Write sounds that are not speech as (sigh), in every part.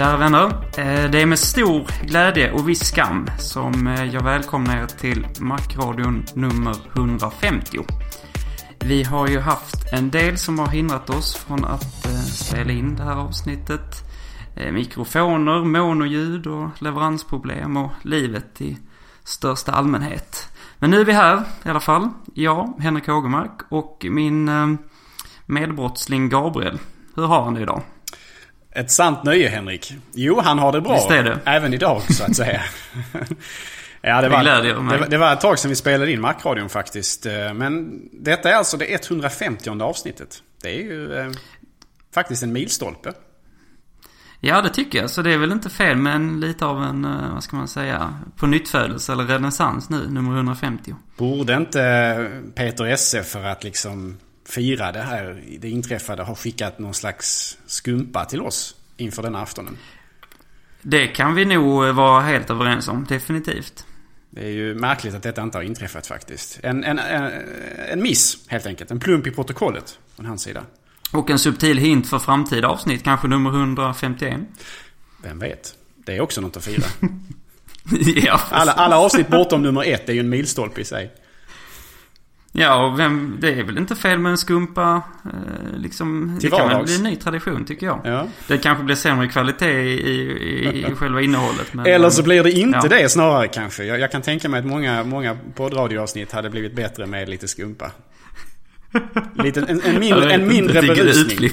Kära vänner, eh, det är med stor glädje och viss skam som eh, jag välkomnar er till Macradion nummer 150. Vi har ju haft en del som har hindrat oss från att eh, spela in det här avsnittet. Mikrofoner, monoljud och leveransproblem och livet i största allmänhet. Men nu är vi här i alla fall. Jag, Henrik Hågemark och min medbrottsling Gabriel. Hur har han det idag? Ett sant nöje Henrik. Jo, han har det bra. Visst är det. Även idag så att säga. (laughs) ja, det, var, det, det var ett tag sedan vi spelade in Macradion faktiskt. Eh, men detta är alltså det 150 avsnittet. Det är ju eh, faktiskt en milstolpe. Ja, det tycker jag. Så det är väl inte fel men lite av en, eh, vad ska man säga, på nyttfödelse eller renässans nu, nummer 150. Borde inte Peter Esse för att liksom fira det här, det inträffade, har skickat någon slags skumpa till oss inför den aftonen. Det kan vi nog vara helt överens om, definitivt. Det är ju märkligt att detta inte har inträffat faktiskt. En, en, en, en miss, helt enkelt. En plump i protokollet från hans sida. Och en subtil hint för framtida avsnitt, kanske nummer 151. Vem vet? Det är också något att fira. (laughs) ja, alla, alla avsnitt bortom nummer ett är ju en milstolpe i sig. Ja, och vem, det är väl inte fel med en skumpa. Eh, liksom, Till det kan väl bli en ny tradition tycker jag. Ja. Det kanske blir sämre kvalitet i, i, i (laughs) själva innehållet. Men, Eller så blir det inte ja. det snarare kanske. Jag, jag kan tänka mig att många, många poddradioavsnitt hade blivit bättre med lite skumpa. (laughs) Lite, en, en mindre, en mindre berusning.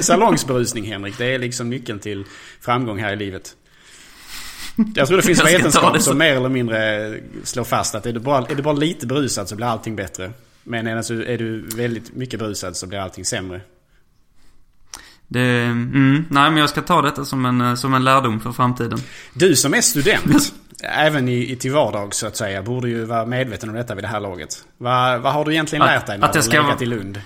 Salongsberusning Henrik. Det är liksom nyckeln till framgång här i livet. Jag tror det finns vetenskap som mer eller mindre slår fast att är du, bara, är du bara lite berusad så blir allting bättre. Men är du, är du väldigt mycket berusad så blir allting sämre. Det, mm, nej men jag ska ta detta som en, som en lärdom för framtiden. Du som är student, även i, i till vardags så att säga, borde ju vara medveten om detta vid det här laget. Vad, vad har du egentligen Att- lärt dig när att du legat i Lund?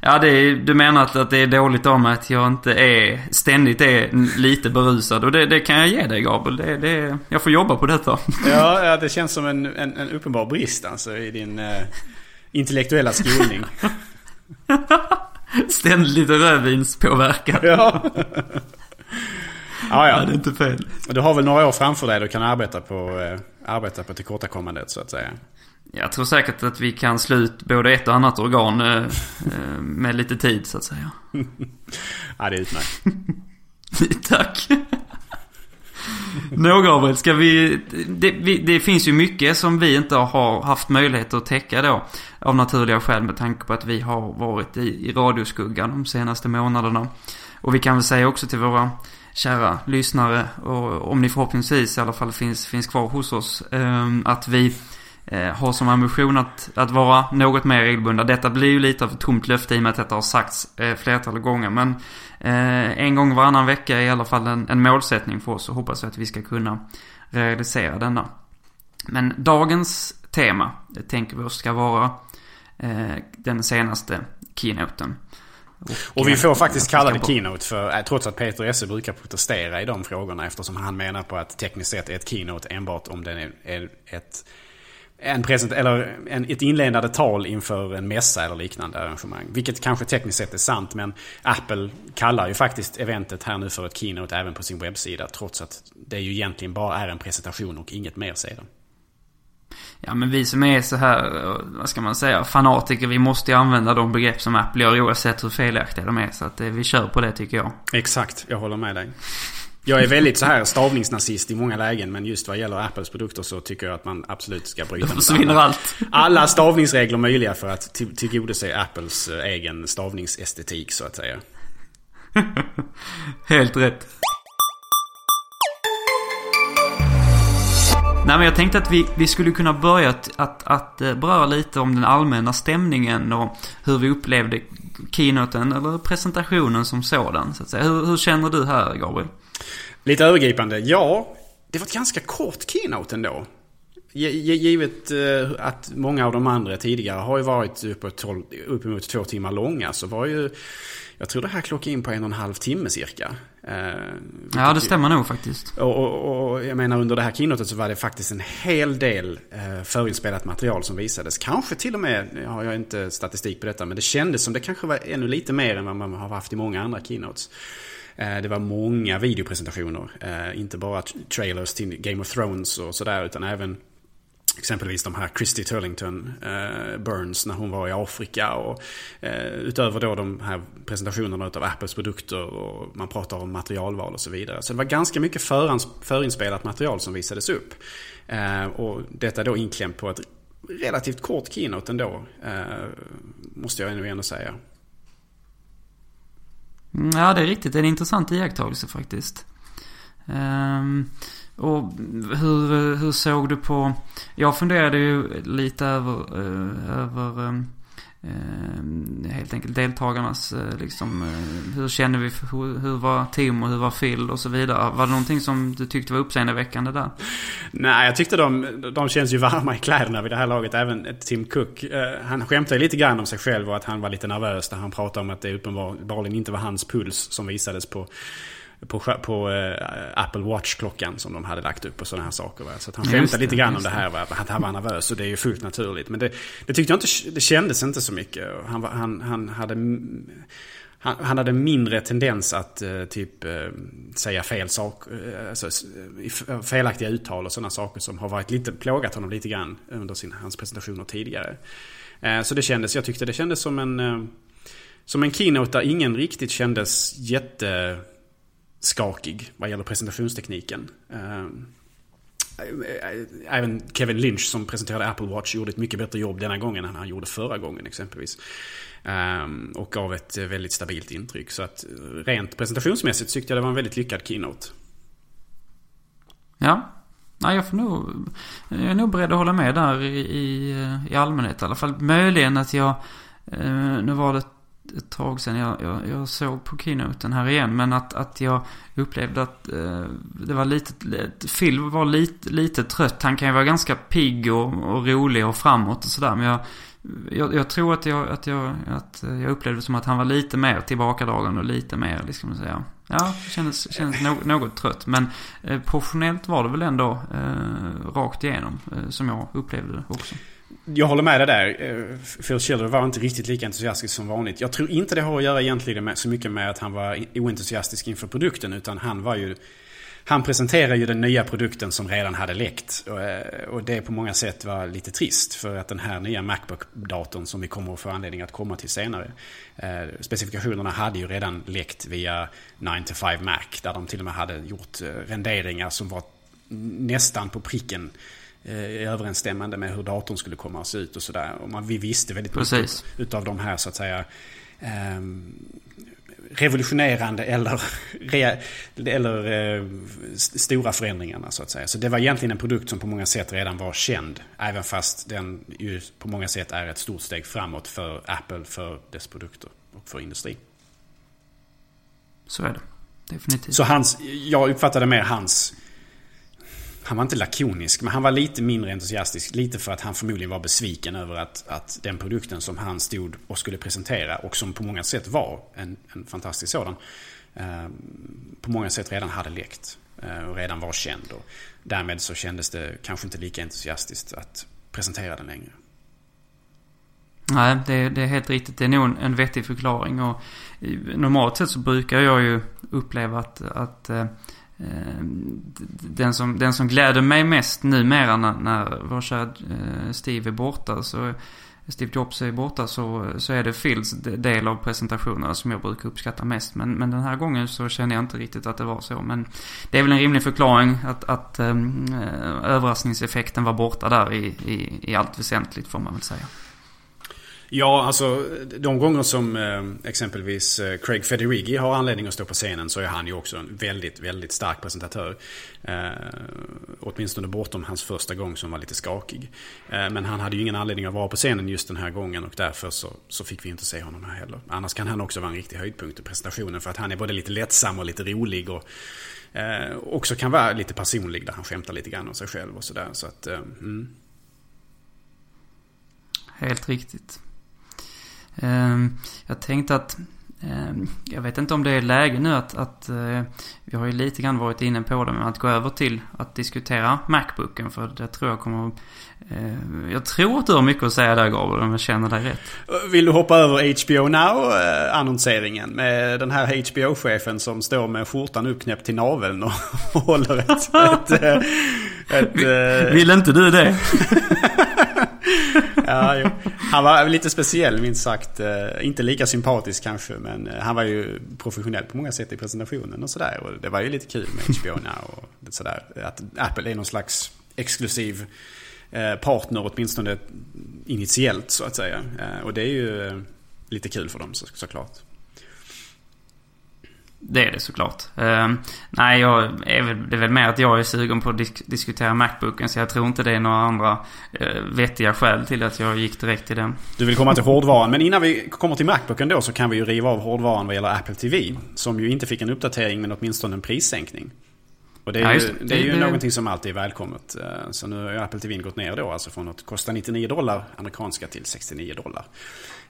Ja, det är, du menar att, att det är dåligt mig att jag inte är, ständigt är lite berusad. Och det, det kan jag ge dig Gabriel. Det, det, jag får jobba på detta. Ja, ja, det känns som en, en, en uppenbar brist alltså i din eh, intellektuella skolning. (laughs) Ständigt rödvinspåverkad. ja. ja, Ja, ja. det är inte fel. Du har väl några år framför dig du kan arbeta på, eh, arbeta på tillkortakommandet så att säga. Jag tror säkert att vi kan slå ut både ett och annat organ eh, eh, med lite tid så att säga. (laughs) Ja, det är utmärkt. (laughs) Tack. (laughs) Nå Gabriel, ska vi det, vi... det finns ju mycket som vi inte har haft möjlighet att täcka då. Av naturliga skäl med tanke på att vi har varit i, i radioskuggan de senaste månaderna. Och vi kan väl säga också till våra kära lyssnare, och om ni förhoppningsvis i alla fall finns, finns kvar hos oss, eh, att vi eh, har som ambition att, att vara något mer regelbundna. Detta blir ju lite av ett tomt löfte i och med att detta har sagts eh, flertal gånger. Men eh, en gång varannan vecka är i alla fall en, en målsättning för oss och hoppas att vi ska kunna realisera denna. Men dagens tema, det tänker vi oss ska vara eh, den senaste keynoten. Och, och vi får faktiskt kalla det keynote för, eh, trots att Peter Esse brukar protestera i de frågorna eftersom han menar på att tekniskt sett är ett keynote enbart om den är ett en present, eller en, ett inledande tal inför en mässa eller liknande arrangemang. Vilket kanske tekniskt sett är sant men Apple kallar ju faktiskt eventet här nu för ett keynote även på sin webbsida. Trots att det ju egentligen bara är en presentation och inget mer sedan. Ja men vi som är så här, vad ska man säga, fanatiker, vi måste ju använda de begrepp som Apple gör oavsett hur felaktiga de är. Så att eh, vi kör på det tycker jag. Exakt, jag håller med dig. Jag är väldigt så här stavningsnazist i många lägen men just vad gäller Apples produkter så tycker jag att man absolut ska bryta (laughs) Då försvinner alla, allt. Alla stavningsregler möjliga för att tillgodose Apples eh, egen stavningsestetik så att säga. (laughs) Helt rätt. Nej men jag tänkte att vi, vi skulle kunna börja att, att, att eh, beröra lite om den allmänna stämningen och hur vi upplevde keynoten eller presentationen som sådan. Så att säga. Hur, hur känner du här Gabriel? Lite övergripande. Ja, det var ett ganska kort keynote ändå. Givet eh, att många av de andra tidigare har ju varit uppemot två timmar långa så var ju jag tror det här klockade in på en och en halv timme cirka. Eh, ja, det stämmer nog faktiskt. Och, och, och, jag menar under det här keynotet så var det faktiskt en hel del eh, förinspelat material som visades. Kanske till och med, jag har jag inte statistik på detta, men det kändes som det kanske var ännu lite mer än vad man har haft i många andra keynotes. Eh, det var många videopresentationer. Eh, inte bara trailers till Game of Thrones och sådär utan även Exempelvis de här Christy Turlington eh, Burns när hon var i Afrika. Och, eh, utöver då de här presentationerna av Apples produkter och man pratar om materialval och så vidare. Så det var ganska mycket förans, förinspelat material som visades upp. Eh, och detta då inklämt på ett relativt kort keynote ändå. Eh, måste jag ändå säga. Mm, ja, det är riktigt. Det är en intressant iakttagelse faktiskt. Um, och hur, hur såg du på... Jag funderade ju lite över, uh, över um, Eh, helt enkelt deltagarnas eh, liksom... Eh, hur känner vi? Hur, hur var Tim och hur var Phil och så vidare? Var det någonting som du tyckte var uppseendeväckande där? Nej, jag tyckte de, de känns ju varma i kläderna vid det här laget. Även Tim Cook. Eh, han skämtade lite grann om sig själv och att han var lite nervös när han pratade om att det uppenbarligen inte var hans puls som visades på på, på äh, Apple Watch-klockan som de hade lagt upp och sådana här saker. Va? Så han skämtade lite grann om det här, va? att han var nervös och det är ju fullt naturligt. Men det, det tyckte jag inte, det kändes inte så mycket. Han, han, han hade... Han, han, hade mindre tendens att uh, typ uh, säga fel saker, uh, alltså, felaktiga uttal och sådana saker som har varit lite, plågat honom lite grann under sin, hans presentationer tidigare. så det kändes, jag tyckte det kändes som en, som en keynote där ingen riktigt kändes jätte skakig vad gäller presentationstekniken. Eh, även Kevin Lynch som presenterade Apple Watch gjorde ett mycket bättre jobb denna gången än han gjorde förra gången exempelvis. Eh, och gav ett väldigt stabilt intryck. Så att eh, rent presentationsmässigt tyckte jag det var en väldigt lyckad keynote. Ja. Nej, jag, får nog, jag är nog beredd att hålla med där i, i, allmänhet i alla fall. Möjligen att jag... Nu var det ett tag sedan jag, jag, jag, såg på keynoten här igen. Men att, att jag upplevde att eh, det var lite, Phil var lite, lite trött. Han kan ju vara ganska pigg och, och rolig och framåt och sådär. Men jag, jag, jag, tror att jag, att, jag, att jag upplevde som att han var lite mer tillbakadragen och lite mer, liksom säga. Ja, kändes, kändes något, något trött. Men eh, professionellt var det väl ändå eh, rakt igenom. Eh, som jag upplevde det också. Jag håller med dig där. Eh, Phil Schiller var inte riktigt lika entusiastisk som vanligt. Jag tror inte det har att göra egentligen med, så mycket med att han var oentusiastisk inför produkten. Utan han var ju... Han presenterade ju den nya produkten som redan hade läckt. Eh, och det på många sätt var lite trist. För att den här nya Macbook-datorn som vi kommer att få anledning att komma till senare. Eh, specifikationerna hade ju redan läckt via 9 to 5 Mac. Där de till och med hade gjort eh, renderingar som var nästan på pricken eh, överensstämmande med hur datorn skulle komma att se ut och sådär. Och man, vi visste väldigt Precis. mycket utav de här så att säga eh, revolutionerande eller, (laughs) re, eller eh, stora förändringarna så att säga. Så det var egentligen en produkt som på många sätt redan var känd. Även fast den ju på många sätt är ett stort steg framåt för Apple, för dess produkter och för industrin. Så är det. Definitivt. Så hans, jag uppfattade mer hans han var inte lakonisk, men han var lite mindre entusiastisk. Lite för att han förmodligen var besviken över att, att den produkten som han stod och skulle presentera och som på många sätt var en, en fantastisk sådan. Eh, på många sätt redan hade läckt eh, och redan var känd. Och därmed så kändes det kanske inte lika entusiastiskt att presentera den längre. Nej, det, det, är helt riktigt. Det är nog en vettig förklaring. Och eh, normalt sett så brukar jag ju uppleva att, att eh, Ehm, den, som, den som gläder mig mest numera när, när vår kära eh, Steve är borta så Steve Jobs är borta så, så är det Phils del av presentationerna som jag brukar uppskatta mest. Men, men den här gången så känner jag inte riktigt att det var så. Men det är väl en rimlig förklaring att, att um, överraskningseffekten var borta där i, i, i allt väsentligt får man väl säga. Ja, alltså de gånger som eh, exempelvis eh, Craig Federighi har anledning att stå på scenen så är han ju också en väldigt, väldigt stark presentatör. Eh, åtminstone bortom hans första gång som var lite skakig. Eh, men han hade ju ingen anledning att vara på scenen just den här gången och därför så, så fick vi inte se honom här heller. Annars kan han också vara en riktig höjdpunkt i presentationen för att han är både lite lättsam och lite rolig och eh, också kan vara lite personlig där han skämtar lite grann om sig själv och sådär. Så att, eh, mm. Helt riktigt. Ehm, jag tänkte att ehm, jag vet inte om det är läge nu att, att eh, vi har ju lite grann varit inne på det, men att gå över till att diskutera Macbooken. För det tror jag kommer eh, jag tror att du har mycket att säga där Gabriel, om jag känner dig rätt. Vill du hoppa över HBO Now-annonseringen? Med den här HBO-chefen som står med skjortan uppknäppt till naveln och (laughs) håller ett, ett, ett Vill inte du det? (laughs) (laughs) ja, jo. Han var lite speciell minst sagt. Eh, inte lika sympatisk kanske men eh, han var ju professionell på många sätt i presentationen och sådär. Och det var ju lite kul med (laughs) HBO Now och sådär. Att Apple är någon slags exklusiv eh, partner åtminstone initiellt så att säga. Och det är ju lite kul för dem såklart. Det är det såklart. Uh, nej, jag är väl, det är väl mer att jag är sugen på att disk diskutera Macbooken. Så jag tror inte det är några andra uh, vettiga skäl till att jag gick direkt till den. Du vill komma till hårdvaran. Men innan vi kommer till Macbooken då så kan vi ju riva av hårdvaran vad gäller Apple TV. Som ju inte fick en uppdatering men åtminstone en prissänkning. Och det är, ja, ju, det, det är ju det, någonting som alltid är välkommet. Eh, så nu har Apple TV gått ner då, alltså från att kosta 99 dollar amerikanska till 69 dollar.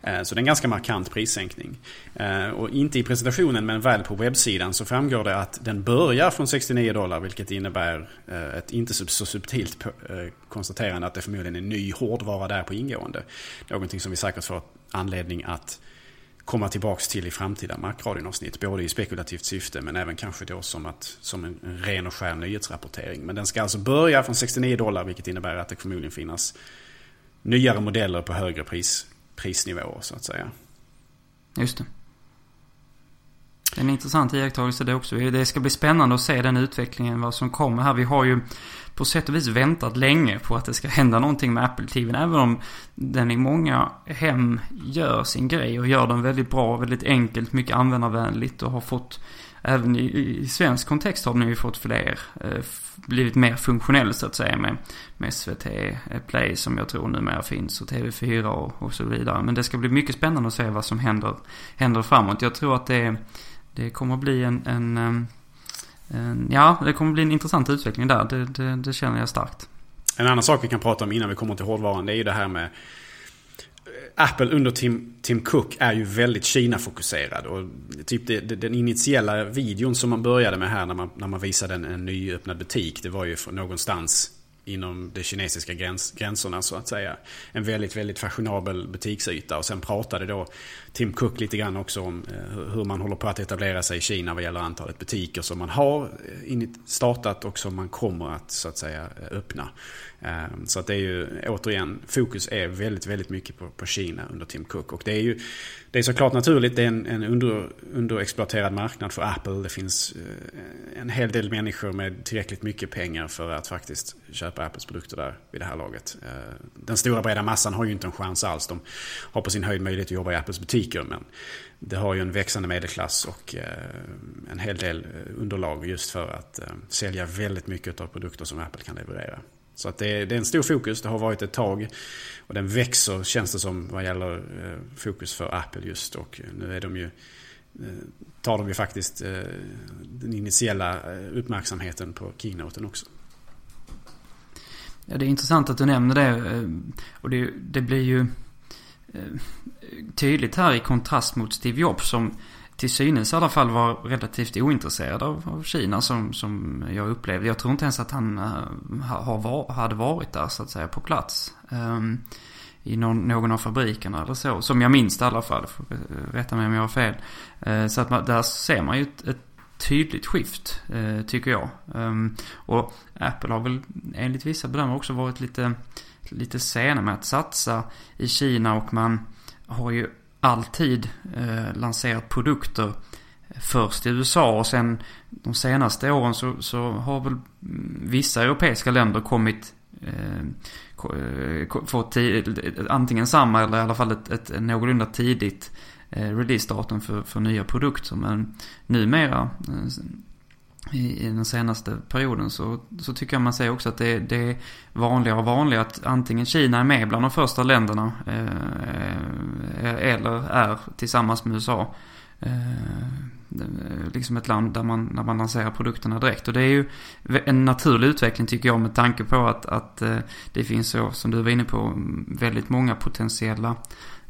Eh, så det är en ganska markant prissänkning. Eh, och inte i presentationen men väl på webbsidan så framgår det att den börjar från 69 dollar vilket innebär eh, ett inte så subtilt konstaterande att det förmodligen är ny hårdvara där på ingående. Någonting som vi säkert får anledning att komma tillbaks till i framtida Macradion-avsnitt. Både i spekulativt syfte men även kanske då som, att, som en ren och skär nyhetsrapportering. Men den ska alltså börja från 69 dollar vilket innebär att det förmodligen finnas nyare modeller på högre pris, prisnivåer så att säga. Just det. Det är en intressant iakttagelse det också. Det ska bli spännande att se den utvecklingen, vad som kommer här. Vi har ju på sätt och vis väntat länge på att det ska hända någonting med Apple TV. Även om den i många hem gör sin grej och gör den väldigt bra, väldigt enkelt, mycket användarvänligt och har fått Även i, i svensk kontext har den ju fått fler, eh, blivit mer funktionell så att säga med, med SVT eh, Play som jag tror numera finns och TV4 och, och så vidare. Men det ska bli mycket spännande att se vad som händer, händer framåt. Jag tror att det, det kommer att bli en, eh, en Ja, det kommer bli en intressant utveckling där. Det, det, det, känner jag starkt. En annan sak vi kan prata om innan vi kommer till hårdvaran det är ju det här med Apple under Tim, Tim Cook är ju väldigt Kina-fokuserad. Och typ det, det, den initiella videon som man började med här när man, när man visade en, en nyöppnad butik. Det var ju från någonstans inom de kinesiska gräns, gränserna så att säga. En väldigt, väldigt fashionabel butiksyta. Och sen pratade då Tim Cook lite grann också om eh, hur man håller på att etablera sig i Kina vad gäller antalet butiker som man har eh, startat och som man kommer att så att säga eh, öppna. Ehm, så att det är ju återigen, fokus är väldigt, väldigt mycket på, på Kina under Tim Cook. Och det är ju det är såklart naturligt, det är en, en under, underexploaterad marknad för Apple. Det finns en hel del människor med tillräckligt mycket pengar för att faktiskt köpa Apples produkter där vid det här laget. Ehm, den stora breda massan har ju inte en chans alls. De har på sin höjd möjlighet att jobba i Apples butik butiker. Men det har ju en växande medelklass och eh, en hel del eh, underlag just för att eh, sälja väldigt mycket av produkter som Apple kan leverera. Så att det är, det är en stor fokus, det har varit ett tag. Och den växer känns det som vad gäller fokus för Apple just. Och nu är de ju, tar de ju faktiskt den initiella uppmärksamheten på keynoten också. Ja, det är intressant att du nämner det. Och det, det blir ju Eh, tydligt här i kontrast mot Steve Jobs som till synes i alla fall var relativt ointresserad av, av Kina som, som jag upplevde. Jag tror inte ens att han eh, har, hade varit där så att säga på plats. Um, I någon, någon av fabrikerna eller så. Som jag minns det i alla fall. Eh, rätta mig om jag har fel. Uh, så att man, där ser man ju ett, ett tydligt skift, uh, tycker jag. Um, och Apple har väl enligt vissa bedömare också varit lite, lite sena med att satsa i Kina och man har ju alltid eh, lanserat produkter först i USA och sen de senaste åren så, så har väl vissa europeiska länder kommit eh, eh fått antingen samma eller i alla fall ett, ett någorlunda tidigt eh, releasedatum för, för nya produkter. Men numera eh, i, i den senaste perioden så, så tycker jag man ser också att det, det är vanligare och vanligare att antingen Kina är med bland de första länderna eh, eller är tillsammans med USA. Eh, liksom ett land där man, där man lanserar produkterna direkt. Och det är ju en naturlig utveckling tycker jag med tanke på att, att eh, det finns så, som du var inne på, väldigt många potentiella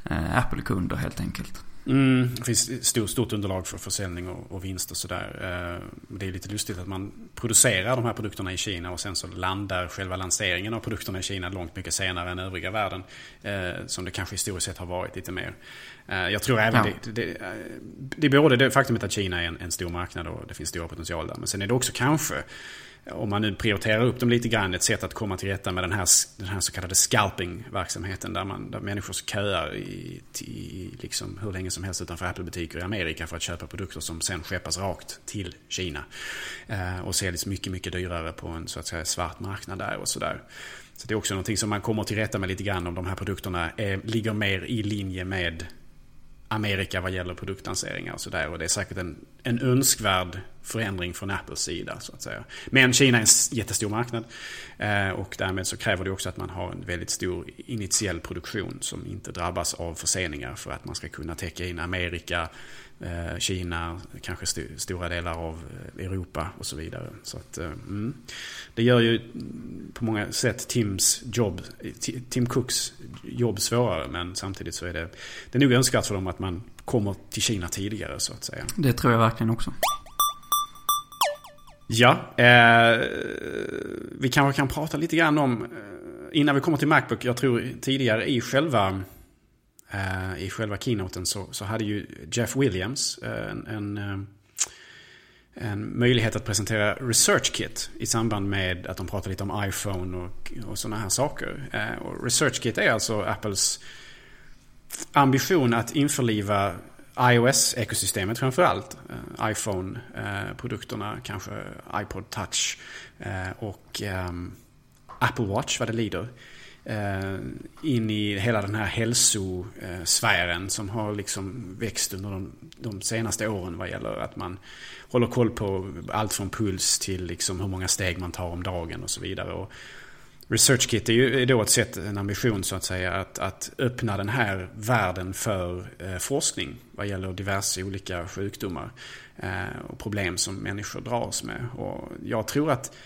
eh, Apple-kunder helt enkelt. Mm, det finns stort, stort underlag för försäljning och, och vinst och sådär. Eh, det är lite lustigt att man producerar de här produkterna i Kina och sen så landar själva lanseringen av produkterna i Kina långt mycket senare än övriga världen. Eh, som det kanske historiskt sett har varit lite mer. Eh, jag tror även ja. det, det, det är både det faktumet att Kina är en, en stor marknad och det finns stora potential där. Men sen är det också kanske om man nu prioriterar upp dem lite grann, ett sätt att komma till rätta med den här, den här så kallade scalping-verksamheten. Där, man, där människor köar i, i liksom hur länge som helst utanför Apple-butiker i Amerika för att köpa produkter som sen skeppas rakt till Kina. Eh, och säljs mycket, mycket dyrare på en så att säga svart marknad där och sådär. Så det är också någonting som man kommer till rätta med lite grann om de här produkterna är, ligger mer i linje med Amerika vad gäller produktlanseringar och sådär. Och det är säkert en, en önskvärd förändring från Apples sida. så att säga. Men Kina är en jättestor marknad. Eh, och därmed så kräver det också att man har en väldigt stor initiell produktion som inte drabbas av förseningar för att man ska kunna täcka in Amerika, Kina, kanske st stora delar av eh, Europa och så vidare. Så att, eh, mm. Det gör ju på många sätt Tims jobb, Tim Cooks jobb svårare. Men samtidigt så är det, det är nog önskvärt för dem att man kommer till Kina tidigare så att säga. Det tror jag verkligen också. Ja, eh, vi kanske kan prata lite grann om, innan vi kommer till Macbook, jag tror tidigare i själva Eh, I själva keynoten så, så hade ju Jeff Williams eh, en, en, eh, en, möjlighet att presentera Research Kit i samband med att de pratade lite om iPhone och, och sådana här saker. och Research Kit är alltså Apples ambition att införliva iOS-ekosystemet framförallt. iPhone-produkterna, kanske iPod Touch och ehm, Apple Watch vad det lider. Eh, in i hela den här hälsosfären som har liksom växt under de, de, senaste åren vad gäller att man håller koll på allt från puls till liksom hur många steg man tar om dagen och så vidare. Och ResearchKit är ju då ett sätt, en ambition så att säga, att, att öppna den här världen för eh, forskning vad gäller diverse olika sjukdomar eh, och problem som människor dras med. Och jag tror att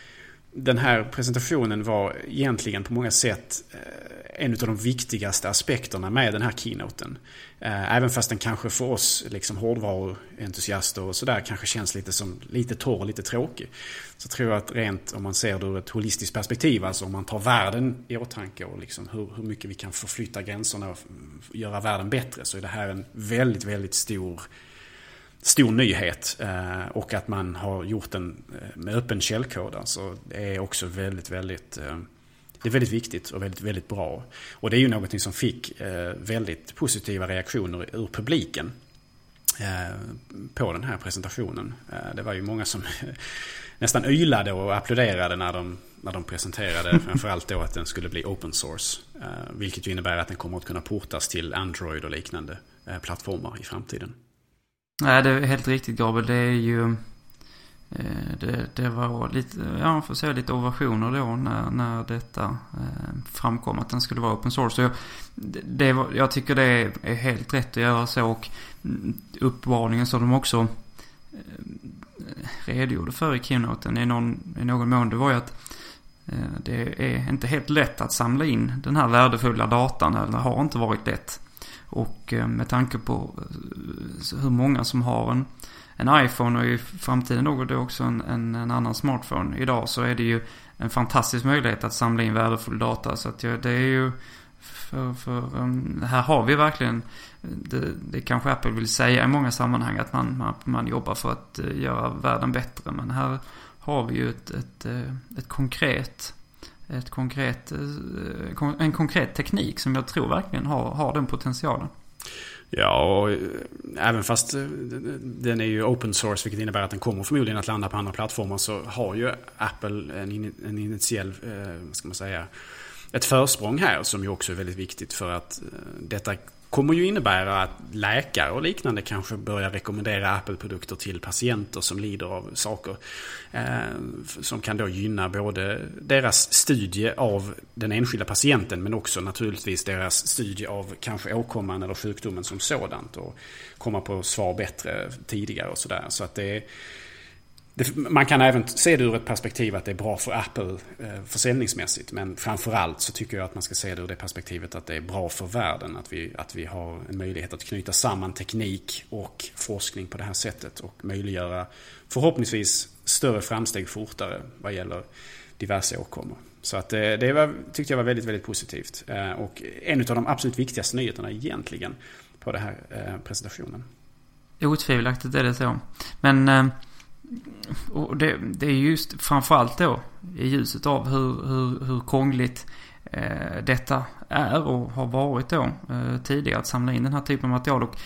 den här presentationen var egentligen på många sätt eh, en av de viktigaste aspekterna med den här keynoten. Eh, även fast den kanske för oss liksom hårdvaruentusiaster och sådär kanske känns lite som lite torr och lite tråkig. Så tror jag att rent om man ser det ur ett holistiskt perspektiv, alltså om man tar världen i åtanke och liksom hur, hur mycket vi kan förflytta gränserna och göra världen bättre så är det här en väldigt, väldigt stor stor nyhet. Eh, och att man har gjort den eh, med öppen källkod. Alltså, det är också väldigt, väldigt eh, det är väldigt viktigt och väldigt, väldigt bra. Och det är ju någonting som fick väldigt positiva reaktioner ur publiken på den här presentationen. Det var ju många som (laughs) nästan ylade och applåderade när de, när de presenterade (laughs) framförallt då att den skulle bli open source. Vilket ju innebär att den kommer att kunna portas till Android och liknande plattformar i framtiden. Nej, det är helt riktigt Gabriel. Det är ju... Eh, det, det var lite, ja, får säga lite ovationer då när, när detta eh, framkom att den skulle vara open source. Så jag, det, jag tycker det är helt rätt att göra så och mm, uppvarningen som de också eh, redogjorde för i keynoten i någon, i någon mån det var ju att Det är inte helt lätt att samla in den här värdefulla datan, eller har inte varit lätt. Och eh, med tanke på eh, hur många som har en, en iPhone och i framtiden då också en, en, en, annan smartphone idag så är det ju en fantastisk möjlighet att samla in värdefull data. Så att det är ju för, för ehm, här har vi verkligen, det, det kanske Apple vill säga i många sammanhang att man, man, man jobbar för att eh, göra världen bättre. Men här har vi ju ett, ett, ett konkret, ett konkret, eh, en konkret teknik som jag tror verkligen har, har den potentialen. Ja, och eh, även fast eh, den är ju open source, vilket innebär att den kommer förmodligen att landa på andra plattformar, så har ju Apple en, en initiell, vad ska man säga, ett försprång här som ju också är väldigt viktigt för att detta kommer ju innebära att läkare och liknande kanske börjar rekommendera Apple-produkter till patienter som lider av saker. Eh, som kan då gynna både deras studie av den enskilda patienten men också naturligtvis deras studie av kanske åkomman eller sjukdomen som sådant. Och komma på svar bättre tidigare och sådär. Så att det är det, man kan även se det ur ett perspektiv att det är bra för Apple eh, försäljningsmässigt. Men framförallt så tycker jag att man ska se det ur det perspektivet att det är bra för världen. Att vi, att vi har en möjlighet att knyta samman teknik och forskning på det här sättet. Och möjliggöra förhoppningsvis större framsteg fortare vad gäller diverse åkommor. Så att det, det var, tyckte jag var väldigt, väldigt positivt. Eh, och en av de absolut viktigaste nyheterna egentligen på den här eh, presentationen. Otvivelaktigt är det så. Men eh, och det, det är just framförallt då i ljuset av hur, hur, hur krångligt eh, detta är och har varit då eh, tidigare att samla in den här typen av material. Och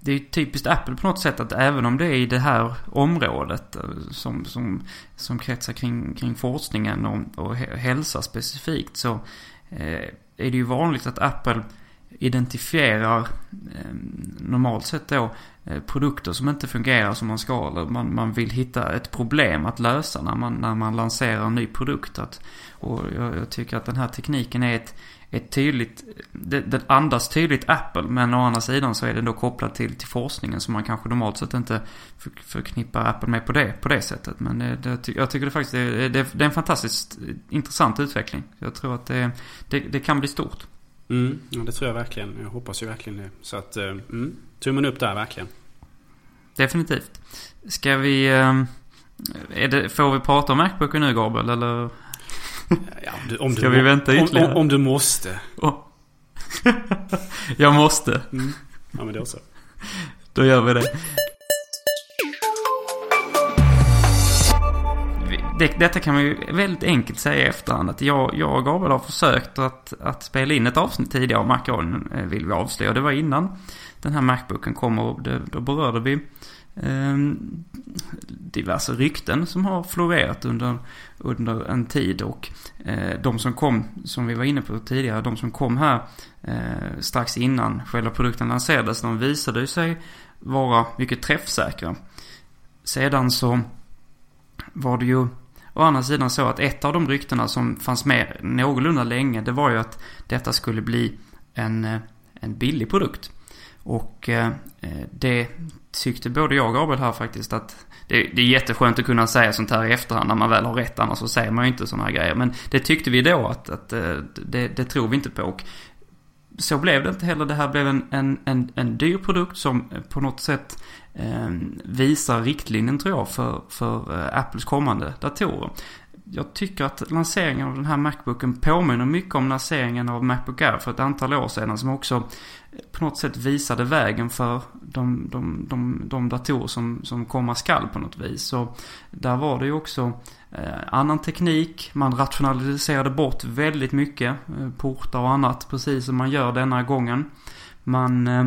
det är typiskt Apple på något sätt att även om det är i det här området eh, som, som, som kretsar kring, kring forskningen och, och hälsa specifikt så eh, är det ju vanligt att Apple identifierar eh, normalt sett då Eh, produkter som inte fungerar som man ska. Eller man, man vill hitta ett problem att lösa när man, när man lanserar en ny produkt. Att, och jag, jag tycker att den här tekniken är ett, ett tydligt, det, det andas tydligt Apple men å andra sidan så är den då kopplad till, till forskningen som man kanske normalt sett inte för, förknippar Apple med på det, på det sättet. Men det, det, jag tycker det faktiskt är, det, det är en fantastiskt intressant utveckling. Jag tror att det, det, det kan bli stort. Mm, ja, det tror jag verkligen. Jag hoppas ju verkligen det. Så att, eh, mm, tummen upp där verkligen. Definitivt. Ska vi... Eh, det, får vi prata om Macbooken nu, Gabriel, eller? Ja, om du, om Ska du, vi vänta ytterligare? Om, om, du måste. Oh. (laughs) jag måste. Mm. Ja, men då så. Då gör vi det. det, detta kan man ju väldigt enkelt säga i efterhand. Att jag, jag och Gabriel har försökt att, att spela in ett avsnitt tidigare av Macradion, eh, vill vi avslöja. Det var innan den här Macbooken kom och det, då berörde vi eh, diverse rykten som har florerat under, under en tid. Och eh, de som kom, som vi var inne på tidigare, de som kom här eh, strax innan själva produkten lanserades, de visade ju sig vara mycket träffsäkra. Sedan så var det ju Å andra sidan så att ett av de ryktena som fanns med någorlunda länge, det var ju att detta skulle bli en, eh, en billig produkt. Och eh, det tyckte både jag och Gabriel här faktiskt att det, det, är jätteskönt att kunna säga sånt här i efterhand när man väl har rätt, annars så säger man ju inte såna här grejer. Men det tyckte vi då att, att eh, det, det tror vi inte på. Och så blev det inte heller. Det här blev en, en, en, en dyr produkt som på något sätt eh, visar riktlinjen tror jag för, för eh, Apples kommande datorer. Jag tycker att lanseringen av den här Macbooken påminner mycket om lanseringen av Macbook Air för ett antal år sedan som också på något sätt visade vägen för de, de, de, de datorer som, som komma skall på något vis. Så där var det ju också eh, annan teknik. Man rationaliserade bort väldigt mycket eh, portar och annat precis som man gör denna gången. Man, eh,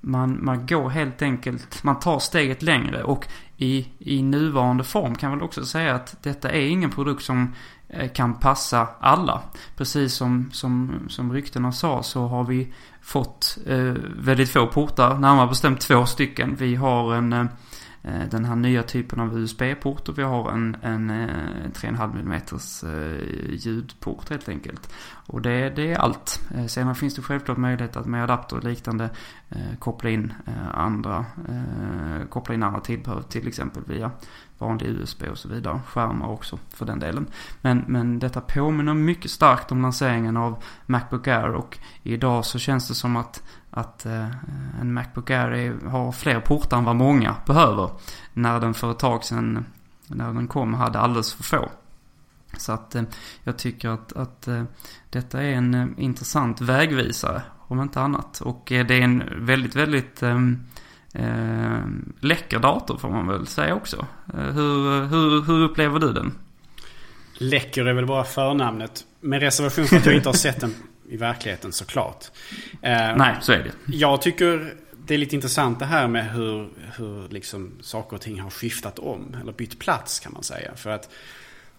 man, man går helt enkelt, man tar steget längre och i, i nuvarande form kan väl också säga att detta är ingen produkt som Eh, kan passa alla. Precis som, som, som ryktena sa så har vi fått eh, väldigt få portar, närmare bestämt två stycken. Vi har en eh, eh den här nya typen av USB-port och vi har en, en eh, 3,5 mm eh, ljudport helt enkelt. Och det, det är allt. Eh, finns det självklart möjlighet att med adapter och liknande eh, koppla in eh, andra eh, koppla in andra tillbehör till exempel via vanlig USB och så vidare. Skärmar också för den delen. Men, men detta påminner mycket starkt om lanseringen av Macbook Air och idag så känns det som att, att eh, en Macbook Air är, har fler portar än vad många behöver. När den för ett tag sedan, när den kom, hade alldeles för få. Så att eh, jag tycker att, att eh, detta är en eh, intressant vägvisare, om inte annat. Och eh, det är en väldigt, väldigt ehm, eh, läcker dator får man väl säga också. hur, hur, hur upplever du den? Läcker är väl bara förnamnet. Med reservation för att jag inte har sett den i verkligheten såklart. Eh, Nej, så är det. Jag tycker det är lite intressant det här med hur, hur liksom saker och ting har skiftat om. Eller bytt plats kan man säga. För att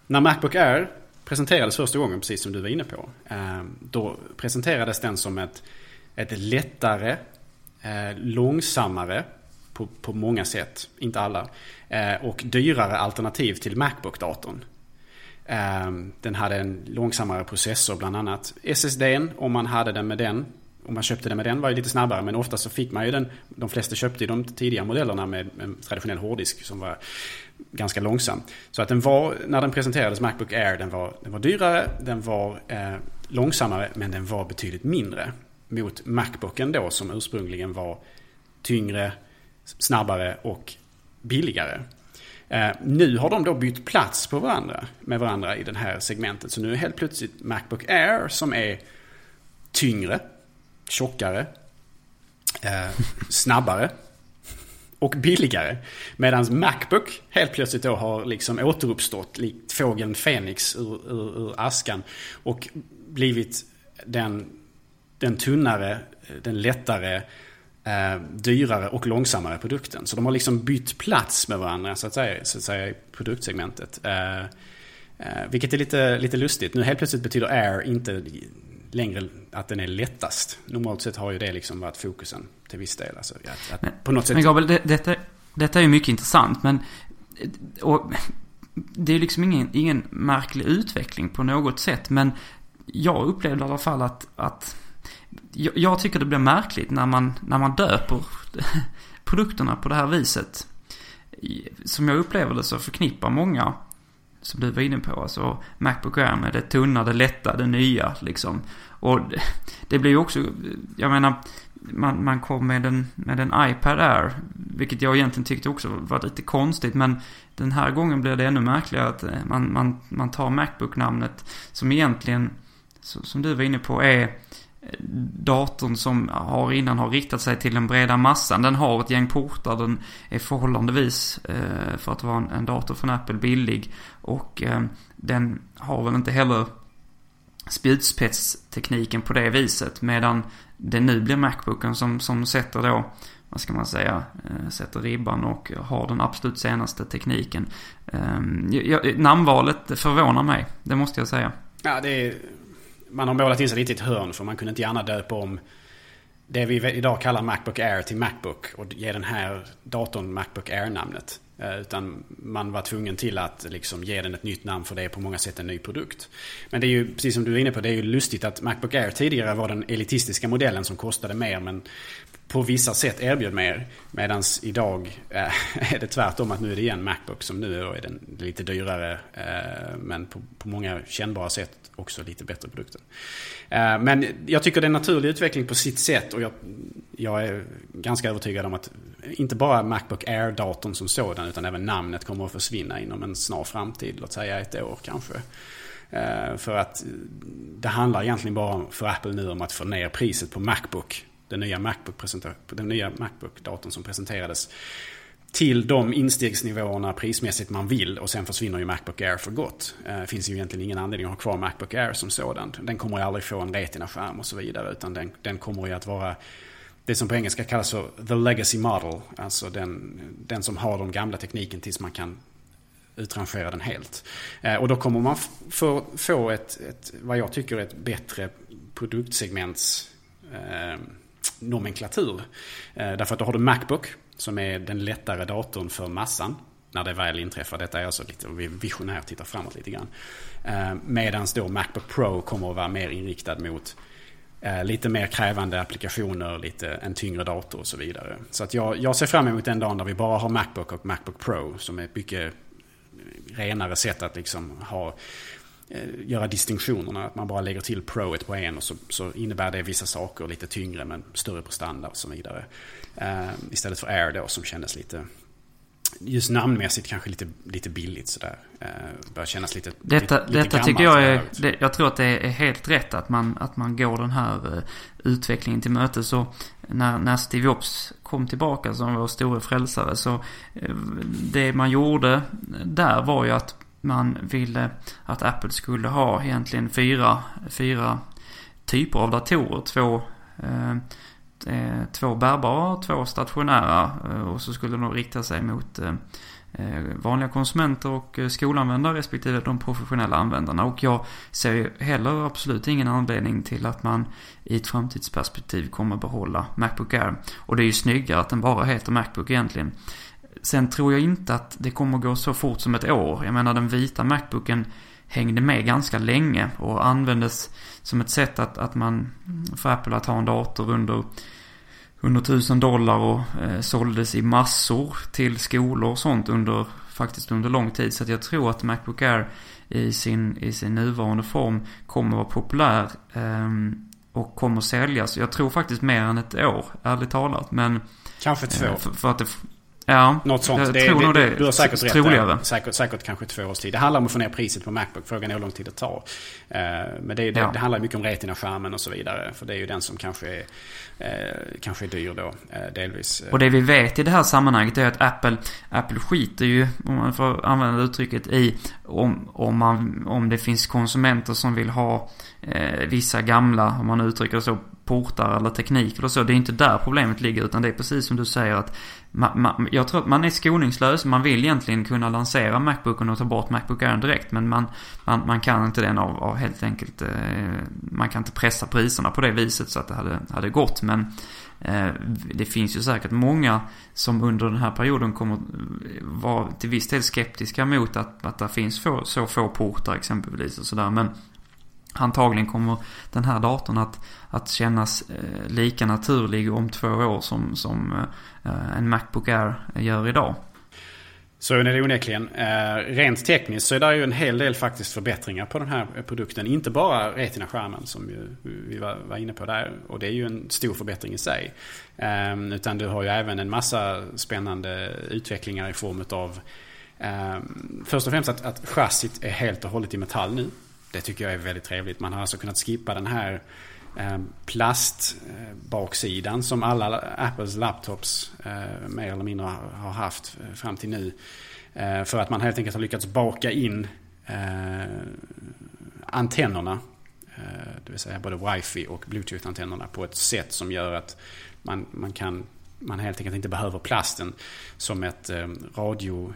när Macbook Air presenterades första gången, precis som du var inne på. Eh, då presenterades den som ett, ett lättare, eh, långsammare på, på många sätt, inte alla, eh, och dyrare alternativ till Macbook-datorn. Ehm, den hade en långsammare processor bland annat. SSDn, om man hade den med den, om man köpte den med den var ju lite snabbare men ofta så fick man ju den. De flesta köpte ju de tidiga modellerna med en traditionell hårddisk som var ganska långsam. Så att den var, när den presenterades, Macbook Air, den var, den var dyrare, den var eh, långsammare men den var betydligt mindre. Mot Macbooken då som ursprungligen var tyngre, snabbare och billigare. Eh, nu har de då bytt plats på varandra, med varandra i det här segmentet. Så nu är helt plötsligt Macbook Air som är tyngre, tjockare, eh, (laughs) snabbare och billigare. Medan Macbook helt plötsligt då har liksom återuppstått likt fågeln Fenix ur, ur, ur askan. Och blivit den, den tunnare, den lättare, eh, dyrare och långsammare produkten. Så de har liksom bytt plats med varandra så att säga, så att säga i produktsegmentet. Eh, eh, vilket är lite, lite lustigt. Nu helt plötsligt betyder Air inte längre att den är lättast. Normalt sett har ju det liksom varit fokusen till viss del. Alltså, att, att men, på något sätt... men Gabriel, det, detta, detta är ju mycket intressant. Men och, det är liksom ingen, ingen märklig utveckling på något sätt. Men jag upplevde i alla fall att, att jag, jag tycker det blir märkligt när man, när man döper (laughs) produkterna på det här viset. Som jag upplever det så förknippar många som du var inne på, alltså Macbook Air med det tunna, det lätta, det nya liksom. Och (laughs) det blir ju också, jag menar, man, man kom med en, med en iPad Air, vilket jag egentligen tyckte också var lite konstigt, men den här gången blir det ännu märkligare att eh, man, man, man tar Macbook-namnet som egentligen, som du var inne på, är datorn som har innan har riktat sig till den breda massan. Den har ett gäng portar, den är förhållandevis, eh, för att vara en, en dator från Apple, billig. Och eh, den har väl inte heller spjutspetstekniken på det viset. Medan det nu blir Macbooken som, som sätter då, vad ska man säga, eh, sätter ribban och har den absolut senaste tekniken. Ehm, namnvalet förvånar mig, det måste jag säga. Ja, det är man har målat in sig lite i ett hörn för man kunde inte gärna döpa om det vi idag kallar Macbook Air till Macbook och ge den här datorn Macbook Air-namnet. Eh, utan man var tvungen till att liksom ge den ett nytt namn för det är på många sätt en ny produkt. Men det är ju, precis som du är inne på, det är ju lustigt att Macbook Air tidigare var den elitistiska modellen som kostade mer men på vissa sätt erbjöd mer. Medan idag eh, (laughs) är det tvärtom att nu är det igen Macbook som nu är den lite dyrare eh, men på, på många kännbara sätt också lite bättre produkter. Eh, men jag tycker det är en naturlig utveckling på sitt sätt och jag, jag är ganska övertygad om att inte bara Macbook Air-datorn som sådan utan även namnet kommer att försvinna inom en snar framtid, låt säga ett år kanske. Eh, för att det handlar egentligen bara för Apple nu om att få ner priset på Macbook den nya Macbook-datorn Macbook som presenterades till de instegsnivåerna prismässigt man vill och sen försvinner ju Macbook Air för gott. Det finns ju egentligen ingen anledning att ha kvar Macbook Air som sådan. Den kommer ju aldrig få en Retina-skärm och så vidare utan den, den kommer ju att vara det som på engelska kallas för the legacy model. Alltså den, den som har de gamla tekniken tills man kan utrangera den helt. Eh, och då kommer man få, få ett, ett, vad jag tycker ett bättre produktsegments eh, nomenklatur. Eh, därför att då har du Macbook som är den lättare datorn för massan. när det väl inträffar. Detta är alltså lite visionärt, tittar framåt lite grann. Eh, Medan då Macbook Pro kommer att vara mer inriktad mot eh, lite mer krävande applikationer, lite en tyngre dator och så vidare. Så att jag, jag ser fram emot den dagen där vi bara har Macbook och Macbook Pro som är ett mycket renare sätt att liksom ha göra distinktionerna. Att man bara lägger till Proet på en och så, så innebär det vissa saker lite tyngre men större prestanda och så vidare. Uh, istället för Air då som kändes lite just namnmässigt kanske lite, lite billigt sådär. Uh, börjar kännas lite Detta, lite, detta tycker jag är, det, jag tror att det är helt rätt att man, att man går den här uh, utvecklingen till mötes. Så när, när Steve Jobs kom tillbaka som vår store frälsare så det man gjorde där var ju att man ville att Apple skulle ha egentligen fyra, fyra typer av datorer. Två, eh, eh två bärbara och två stationära. Eh, och så skulle de rikta sig mot eh, eh vanliga konsumenter och skolanvändare respektive de professionella användarna. Och jag ser heller absolut ingen anledning till att man i ett framtidsperspektiv kommer behålla Macbook Air. Och det är ju snyggare att den bara heter Macbook egentligen. Sen tror jag inte att det kommer gå så fort som ett år. Jag menar den vita Macbooken hängde med ganska länge och användes som ett sätt att, att man för Apple att ha en dator under 100 000 dollar och eh, såldes i massor till skolor och sånt under faktiskt under lång tid. Så att jag tror att Macbook Air i sin, i sin nuvarande form kommer vara populär eh, och kommer säljas. Jag tror faktiskt mer än ett år, ärligt talat. Men, Kanske två. Eh, för, för, att det, Ja, Något sånt. Jag det, tror nog det. Du har säkert rätt troligare. Säkert, säkert kanske två års tid. Det handlar om att få ner priset på Macbook. Frågan är hur lång tid det tar. Uh, men det, det, ja. det handlar mycket om retina-skärmen och så vidare. För det är ju den som kanske är, uh, kanske är dyr då, uh, delvis. Och det vi vet i det här sammanhanget är att Apple, Apple skiter ju, om man får använda uttrycket, i om, om, man, om det finns konsumenter som vill ha vissa gamla, om man uttrycker det så, portar eller teknik eller så. Det är inte där problemet ligger utan det är precis som du säger att man, man, jag tror att man är skoningslös. Man vill egentligen kunna lansera Macbooken och ta bort Macbook Air direkt men man, man, man kan inte den av, av helt enkelt eh, man kan inte pressa priserna på det viset så att det hade, hade gått men eh, det finns ju säkert många som under den här perioden kommer vara till viss del skeptiska mot att, att det finns få, så få portar exempelvis och sådär men Antagligen kommer den här datorn att, att kännas eh, lika naturlig om två år som, som eh, en Macbook Air gör idag. Så är det onekligen. Eh, rent tekniskt så är det ju en hel del faktiskt förbättringar på den här produkten. Inte bara Retina-skärmen som vi var, var, inne på där. Och det är ju en stor förbättring i sig. Eh, utan du har ju även en massa spännande utvecklingar i form av eh, Först och främst att, att chassit är helt och hållet i metall nu. Det tycker jag är väldigt trevligt. Man har alltså kunnat skippa den här eh, plastbaksidan som alla Apples laptops eh, mer eller mindre har haft eh, fram till nu. För att man helt enkelt har lyckats baka in antennerna. Det vill säga både wifi och bluetooth-antennerna på ett sätt som gör att man, man kan man helt enkelt inte behöver plasten som ett radio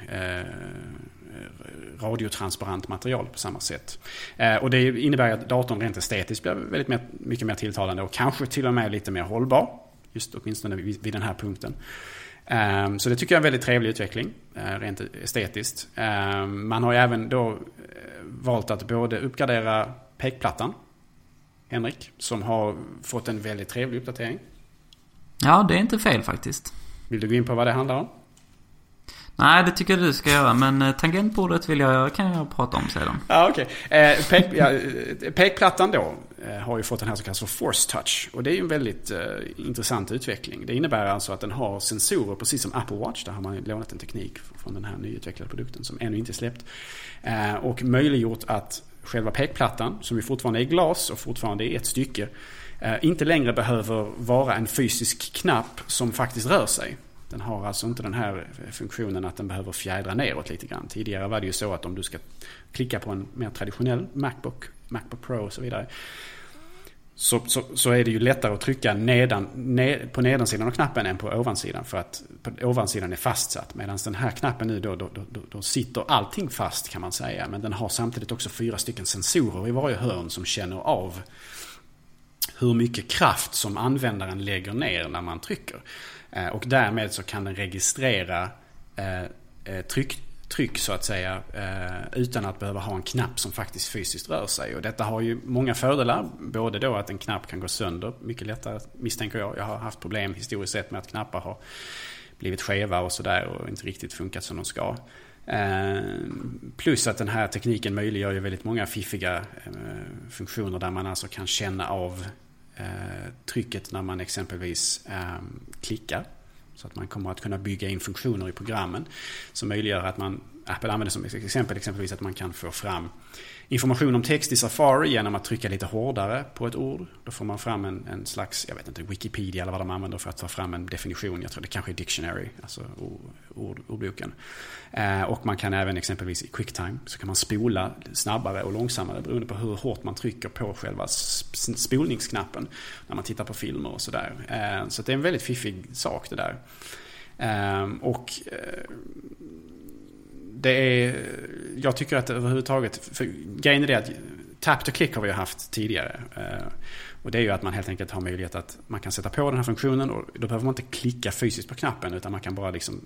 radiotransparent material på samma sätt. Eh, och det innebär att datorn rent estetiskt blir väldigt mer, mycket mer tilltalande och kanske till och med lite mer hållbar. Just åtminstone vid, vid den här punkten. Um, så det tycker jag är en väldigt trevlig utveckling, uh, rent estetiskt. Um, man har ju även då valt att både uppgradera pekplattan, Henrik, som har fått en väldigt trevlig uppdatering. Ja, det är inte fel faktiskt. Vill du gå in på vad det handlar om? Nej, det tycker jag du ska göra. Men eh, tangentbordet vill jag, kan jag prata om sedan. Ja, okej. Okay. Eh, pek, ja, eh, pekplattan då eh, har ju fått den här som kallas för Force Touch. Och det är ju en väldigt eh, intressant utveckling. Det innebär alltså att den har sensorer precis som Apple Watch. Där har man lånat en teknik från den här nyutvecklade produkten som ännu inte är släppt. Eh, och möjliggjort att själva pekplattan, som ju fortfarande är i glas och fortfarande är ett stycke, eh, inte längre behöver vara en fysisk knapp som faktiskt rör sig. Den har alltså inte den här funktionen att den behöver fjädra neråt lite grann. Tidigare var det ju så att om du ska klicka på en mer traditionell Macbook, Macbook Pro och så vidare. Så, så, så är det ju lättare att trycka nedan, ned, på nedansidan av knappen än på ovansidan. För att på ovansidan är fastsatt. Medan den här knappen nu då, då, då, då sitter allting fast kan man säga. Men den har samtidigt också fyra stycken sensorer i varje hörn som känner av hur mycket kraft som användaren lägger ner när man trycker. Eh, och därmed så kan den registrera eh, eh, tryck, tryck så att säga. Utan att behöva ha en knapp som faktiskt fysiskt rör sig. Och detta har ju många fördelar. Både då att en knapp kan gå sönder mycket lättare misstänker jag. Jag har haft problem historiskt sett med att knappar har blivit skeva och sådär och inte riktigt funkat som de ska. Plus att den här tekniken möjliggör ju väldigt många fiffiga funktioner där man alltså kan känna av Eh, trycket när man exempelvis ehm, klickar. Så att man kommer att kunna bygga in funktioner i programmen som möjliggör att man, Apple använder som exempel exempelvis att man kan få fram information om text i Safari genom att trycka lite hårdare på ett ord. Då får man fram en, en slags, jag vet inte, Wikipedia eller vad de använder för att ta fram en definition. Jag tror det kanske är Dictionary, alltså ord, ordboken. Eh, och man kan även exempelvis i Quicktime så kan man spola snabbare och långsammare beroende på hur hårt man trycker på själva spolningsknappen när man tittar på filmer och sådär. Eh, så det är en väldigt fiffig sak det där. Eh, och eh, det är, jag tycker att överhuvudtaget, för grejen är det att tap to click har vi haft tidigare. Eh, och det är ju att man helt enkelt har möjlighet att man kan sätta på den här funktionen och då behöver man inte klicka fysiskt på knappen utan man kan bara liksom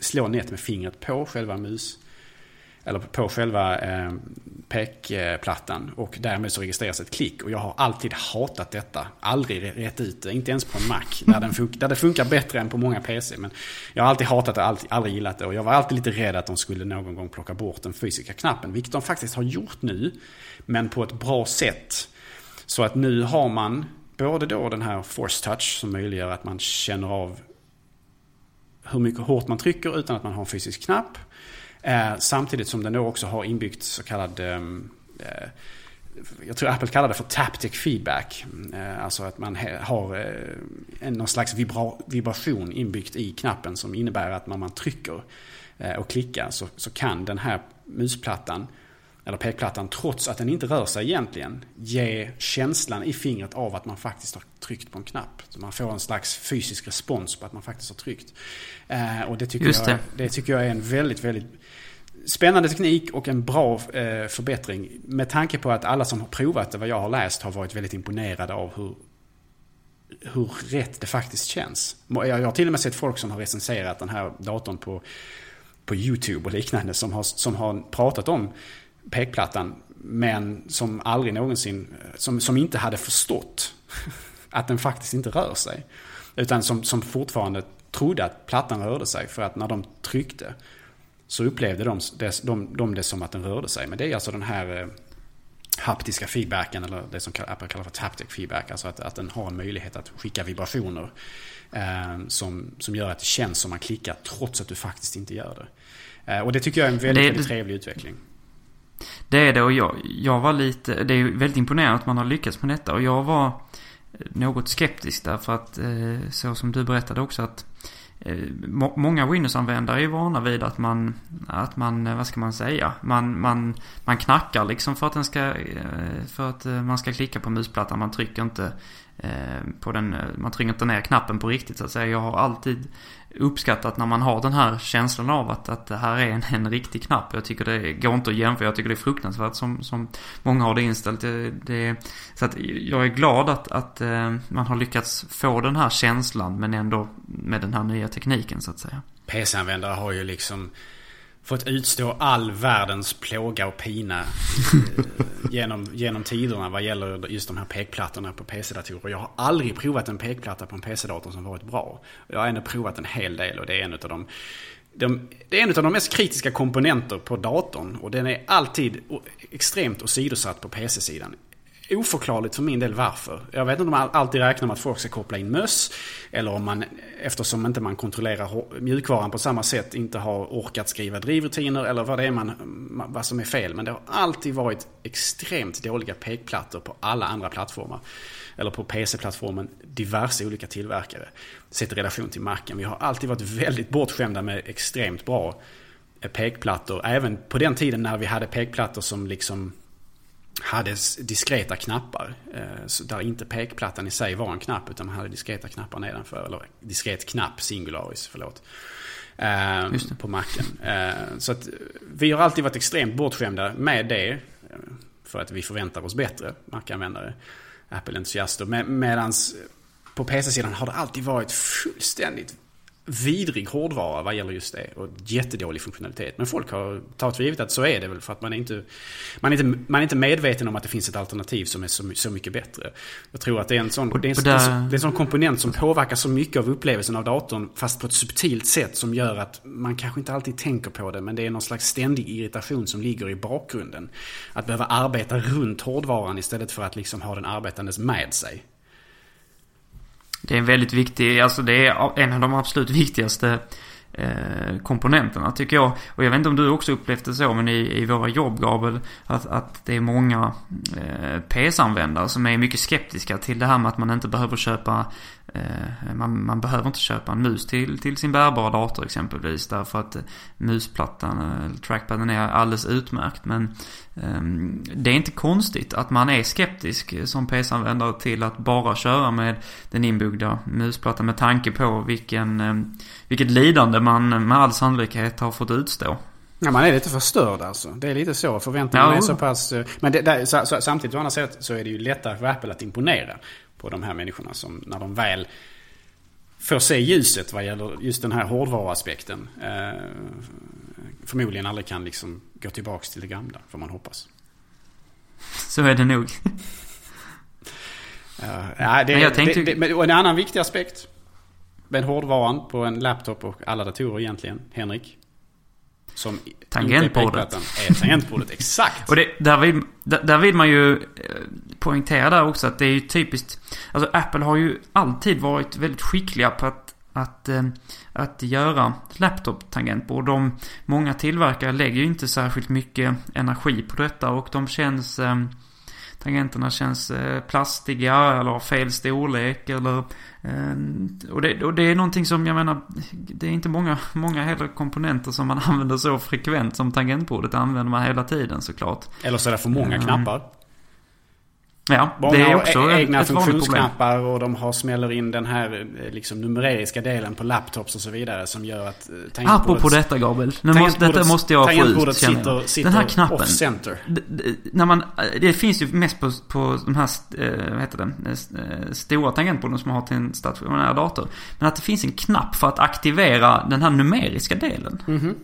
slå ner med fingret på själva mus eller på själva eh, pekplattan och därmed så registreras ett klick. Och jag har alltid hatat detta. Aldrig rätt ut det, inte ens på en Mac. Där, den fun- där det funkar bättre än på många PC. Men jag har alltid hatat det, alltid, aldrig gillat det. Och jag var alltid lite rädd att de skulle någon gång plocka bort den fysiska knappen. Vilket de faktiskt har gjort nu. Men på ett bra sätt. Så att nu har man både då den här force touch som möjliggör att man känner av hur mycket hårt man trycker utan att man har en fysisk knapp. Eh, samtidigt som den då också har inbyggt så kallad ehm, eh, jag tror Apple kallar det för taptic feedback. Eh, alltså att man har någon slags vibra vibration inbyggt i knappen som innebär att när man trycker och klickar så, så kan den här musplattan eller pekplattan trots att den inte rör sig egentligen ge känslan i fingret av att man faktiskt har tryckt på en knapp. Så man får en slags fysisk respons på att man faktiskt har tryckt. Och det tycker, det. Jag, det tycker jag är en väldigt, väldigt spännande teknik och en bra eh, förbättring. Med tanke på att alla som har provat det, vad jag har läst, har varit väldigt imponerade av hur hur rätt det faktiskt känns. Jag har till och med sett folk som har recenserat den här datorn på, på YouTube och liknande som har, som har pratat om pekplattan. Men som aldrig någonsin, som, som inte hade förstått (laughs) att den faktiskt inte rör sig. Utan som, som fortfarande trodde att plattan rörde sig. För att när de tryckte så upplevde de, det, de, de det som att den rörde sig. Men det är alltså den här eh, haptiska feedbacken eller det som Apple kallar för taptic feedback. Alltså att, att den har en möjlighet att skicka vibrationer. Eh, som, som gör att det känns som man klickar trots att du faktiskt inte gör det. Eh, och det tycker jag är en väldigt, det, väldigt trevlig utveckling. Det är det och jag, jag var lite, det är väldigt imponerande att man har lyckats med detta och jag var något skeptisk därför att eh, så som du berättade också att Eh, många Windows-användare är ju vana vid att man, att man, eh, vad ska man säga, man, man, man knackar liksom för att den ska, eh, för att man ska klicka på musplattan. Man trycker inte Eh, på den, eh, man trycker inte ner knappen på riktigt så att säga. Jag har alltid uppskattat när man har den här känslan av att, att det här är en, en riktig knapp. Jag tycker det går inte att jämföra. Jag tycker det är fruktansvärt som, som många har det inställt. Det, det, så att jag är glad att, att eh, man har lyckats få den här känslan men ändå med den här nya tekniken så att säga. PC-användare har ju liksom fått utstå all världens plåga och pina (laughs) genom, genom tiderna vad gäller just de här pekplattorna på PC-datorer. Jag har aldrig provat en pekplatta på en PC-dator som varit bra. Jag har ändå provat en hel del och det är en av de de, det är en av de mest kritiska komponenter på datorn och den är alltid extremt åsidosatt på PC-sidan oförklarligt för min del varför. Jag vet inte om man alltid räknar med att folk ska koppla in möss. Eller om man, eftersom inte man kontrollerar mjukvaran på samma sätt, inte har orkat skriva drivrutiner. Eller vad det är man, vad som är fel. Men det har alltid varit extremt dåliga pekplattor på alla andra plattformar. Eller på PC-plattformen, diverse olika tillverkare. Sett i relation till Macen. Vi har alltid varit väldigt bortskämda med extremt bra eh, pekplattor. Även på den tiden när vi hade pekplattor som liksom hade diskreta knappar. Eh, där inte pekplattan i sig var en knapp utan man hade diskreta knappar nedanför. Eller diskret knapp, singularis, förlåt. Eh, på macken. Eh, så att vi har alltid varit extremt bortskämda med det. För att vi förväntar oss bättre Mac-användare. Apple-entusiaster. Med, medans på PC-sidan har det alltid varit fullständigt vidrig hårdvara vad gäller just det. Och jättedålig funktionalitet. Men folk har tagit för givet att så är det väl för att man är, inte, man, är inte, man är inte medveten om att det finns ett alternativ som är så, så mycket bättre. Jag tror att det är en sån, det är en, det är en sån komponent som påverkar så mycket av upplevelsen av datorn fast på ett subtilt sätt som gör att man kanske inte alltid tänker på det men det är någon slags ständig irritation som ligger i bakgrunden. Att behöva arbeta runt hårdvaran istället för att liksom ha den arbetandes med sig. Det är en väldigt viktig, alltså det är en av de absolut viktigaste eh, komponenterna tycker jag. Och jag vet inte om du också upplevt det så, men i, i våra jobb Gabriel, att, att det är många eh, PS-användare som är mycket skeptiska till det här med att man inte behöver köpa man, man, behöver inte köpa en mus till, till sin bärbara dator exempelvis därför att musplattan, eller trackpaden är alldeles utmärkt. Men um, det är inte konstigt att man är skeptisk som PC-användare till att bara köra med den inbyggda musplattan med tanke på vilken, um, vilket lidande man med all sannolikhet har fått utstå. Ja, man är lite förstörd alltså. Det är lite så. Förväntningarna ja, är så pass... Eh, men det, det, så, så, samtidigt å andra sätt så är det ju lättare för Apple att imponera på de här människorna som när de väl får se ljuset vad gäller just den här hårdvaruaspekten. Eh, förmodligen aldrig kan liksom gå tillbaks till det gamla, får man hoppas. Så är det nog. (laughs) uh, ja, det, jag tänkte... det, det, och en annan viktig aspekt med hårdvaran på en laptop och alla datorer egentligen, Henrik. Som tangentbordet. Är tangentbordet, exakt. och det, där, vill, där, där vill man ju eh, poängtera där också att det är ju typiskt. Alltså Apple har ju alltid varit väldigt skickliga på att, att, eh, att göra laptop-tangentbord. De, många tillverkare lägger ju inte särskilt mycket energi på detta och de känns eh, tangenterna känns plastiga eller har fel storlek eller... Eh, och, det, och det är någonting som jag menar, det är inte många, många heller komponenter som man (laughs) använder så frekvent som tangentbordet använder man hela tiden såklart. Eller så är det för många knappar. Ja, Många det är också har egna funktionsknappar och de har smäller in den här eh, liksom, numeriska delen på laptops och så vidare som gör att eh, Apropå detta Gabriel. Nu måste, detta måste jag få ut sitter, sitter Den här knappen. Off-center. När man, det finns ju mest på, på de här, eh, vad heter det, eh, stora tangentborden som man har till en stationär dator. Men att det finns en knapp för att aktivera den här numeriska delen. Mm -hmm.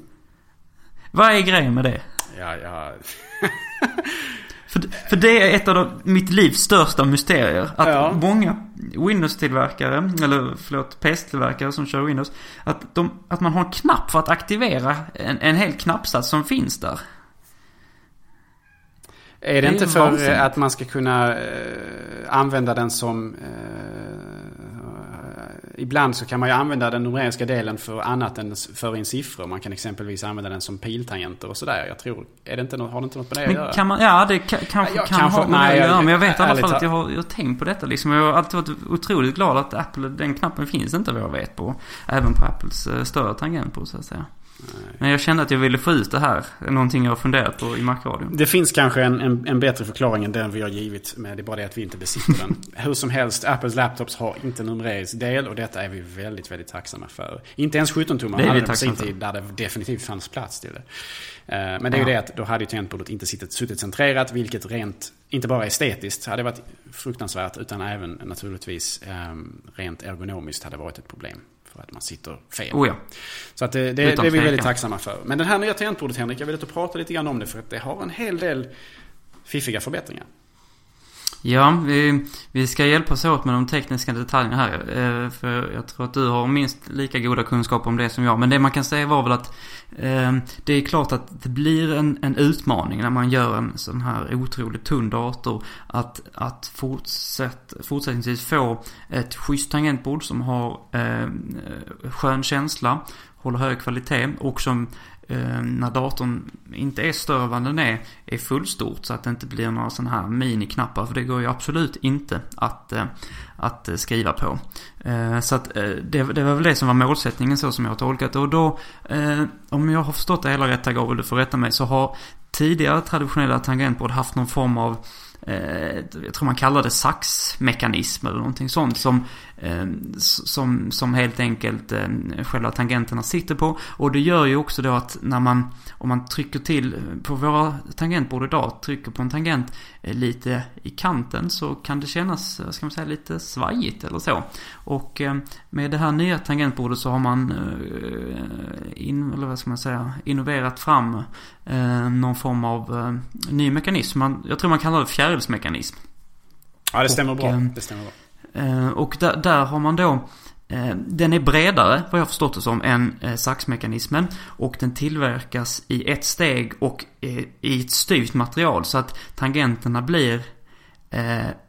Vad är grejen med det? Ja, ja. (laughs) För, för det är ett av de, mitt livs största mysterier. Att ja. många Windows-tillverkare, eller förlåt, PS-tillverkare som kör Windows. Att, de, att man har en knapp för att aktivera en, en hel knappsats som finns där. Är det, det inte för vansinnigt. att man ska kunna eh, använda den som eh, ibland så kan man ju använda den numeriska delen för annat än för in siffror. Man kan exempelvis använda den som piltangenter och sådär. Jag tror, är det inte har det inte något med det att göra? Kan man, ja, det kan, kanske ja, kan kanske, ha med nej, det att göra. Men jag vet i alla fall att jag har, jag har tänkt på detta liksom. Jag har alltid varit otroligt glad att Apple, den knappen finns inte vad jag vet på. Även på Apples eh, större tangentbord så att säga. Men jag kände att jag ville få ut det här. Någonting jag har funderat på i Macradion. Det finns kanske en, en, en, bättre förklaring än den vi har givit. Men det är bara det att vi inte besitter den. (laughs) Hur som helst, Apples laptops har inte numerisk del. Och detta är vi väldigt, väldigt tacksamma för. Inte ens 17-tummar hade det på sin tid. Där det definitivt fanns plats till det. Eh, men det är ju det att då hade ju tangentbordet inte suttit, suttit centrerat. Vilket rent, inte bara estetiskt hade varit fruktansvärt. Utan även naturligtvis ehm, rent ergonomiskt hade varit ett problem för att man sitter fel. Oh ja. Så att det, det, det är vi väldigt tacksamma för. Men det här nya tangentbordet Henrik, jag vill att du pratar lite grann om det för att det har en hel del fiffiga förbättringar. Ja, vi, vi ska hjälpas åt med de tekniska detaljerna här. Eh, för jag tror att du har minst lika goda kunskaper om det som jag. Men det man kan säga var väl att eh, det är klart att det blir en, en utmaning när man gör en sån här otroligt tunn dator. Att, att fortsätt, fortsättningsvis få ett schysst tangentbord som har eh, skön känsla, håller hög kvalitet och som Eh, när datorn inte är större än vad den är, är fullstort så att det inte blir några sådana här miniknappar. För det går ju absolut inte att, eh, att eh, skriva på. Eh, så att eh, det, det var väl det som var målsättningen så som jag har tolkat det. Och då, om jag har förstått det hela rätt, Gabriel, du får rätta mig, så har tidigare traditionella tangentbord haft någon form av jag tror man kallar det saxmekanism eller någonting sånt som, som, som helt enkelt eh, själva tangenterna sitter på. Och det gör ju också då att när man, om man trycker till på våra tangentbord idag, trycker på en tangent lite i kanten så kan det kännas, ska man säga, lite svajigt eller så. Och med det här nya tangentbordet så har man, in, eller vad ska man säga, innoverat fram någon form av ny mekanism. Man, jag tror man kallar det fjärilsmekanism. Ja, det stämmer och, bra. Det stämmer bra. Eh, och där, där har man då eh, den är bredare, vad jag förstått det som, än eh, saxmekanismen. Och den tillverkas i ett steg och i ett styvt material. Så att tangenterna blir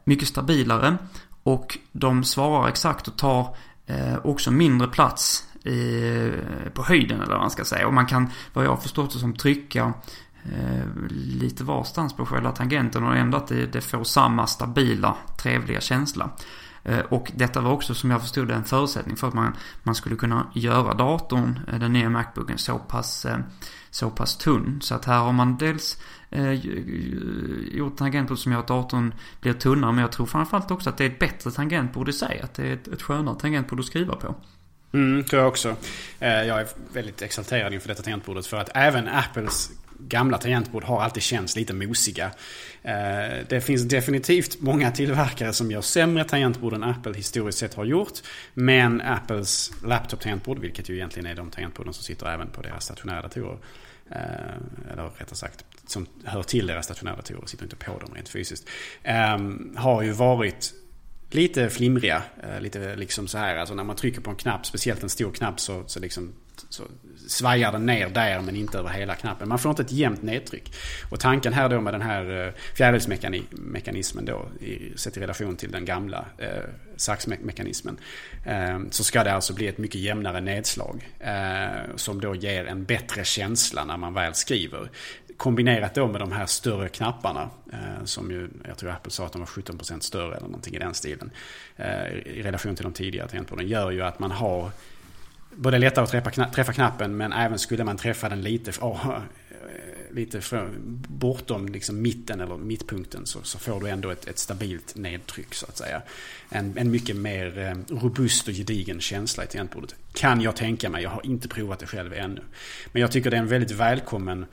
mycket stabilare. Och de svarar exakt och tar också mindre plats på höjden eller vad man ska säga. Och man kan, vad jag har förstått det som, trycka lite varstans på själva tangenten och ändå att det, det får samma stabila, trevliga känsla. Eh, och detta var också som jag förstod en förutsättning för att man, man skulle kunna göra datorn, eh, den nya Macbooken, så pass, eh, så pass tunn. Så att här har man dels eh, gjort tangentbord som gör att datorn blir tunnare. Men jag tror framförallt också att det är ett bättre tangentbord i sig. Att det är ett, ett skönare tangentbord att skriva på. Mm, tror jag också. Jag är väldigt exalterad inför detta tangentbordet. För att även Apples gamla tangentbord har alltid känts lite mosiga. Eh, det finns definitivt många tillverkare som gör sämre tangentbord än Apple historiskt sett har gjort. Men Apples laptop-tangentbord, vilket ju egentligen är de tangentborden som sitter även på deras stationära datorer. Eh, eller rättare sagt, som hör till deras stationära datorer, sitter inte på dem rent fysiskt. Ehm, har ju varit lite flimriga. Eh, lite liksom så här, alltså när man trycker på en knapp, speciellt en stor knapp så, så liksom så svajar den ner där men inte över hela knappen. Man får inte ett jämnt nedtryck. Och tanken här då med den här eh, fjärilsmekanismen då, sett i relation till den gamla eh, saxmekanismen. Eh, så ska det alltså bli ett mycket jämnare nedslag. Eh, som då ger en bättre känsla när man väl skriver. Kombinerat då med de här större knapparna. Eh, som ju, jag tror Apple sa att de var 17% större eller någonting i den stilen. Eh, I relation till de tidigare tangentborden. Gör ju att man har både lättare att träffa, träffa knappen men även skulle man träffa den lite, oh, (laughs) lite för, bortom liksom mitten eller mittpunkten så, så får du ändå ett, ett, stabilt nedtryck så att säga. En, en mycket mer eh, robust och gedigen känsla i tangentbordet. Kan jag tänka mig, jag har inte provat det själv ännu. Men jag tycker det är en väldigt välkommen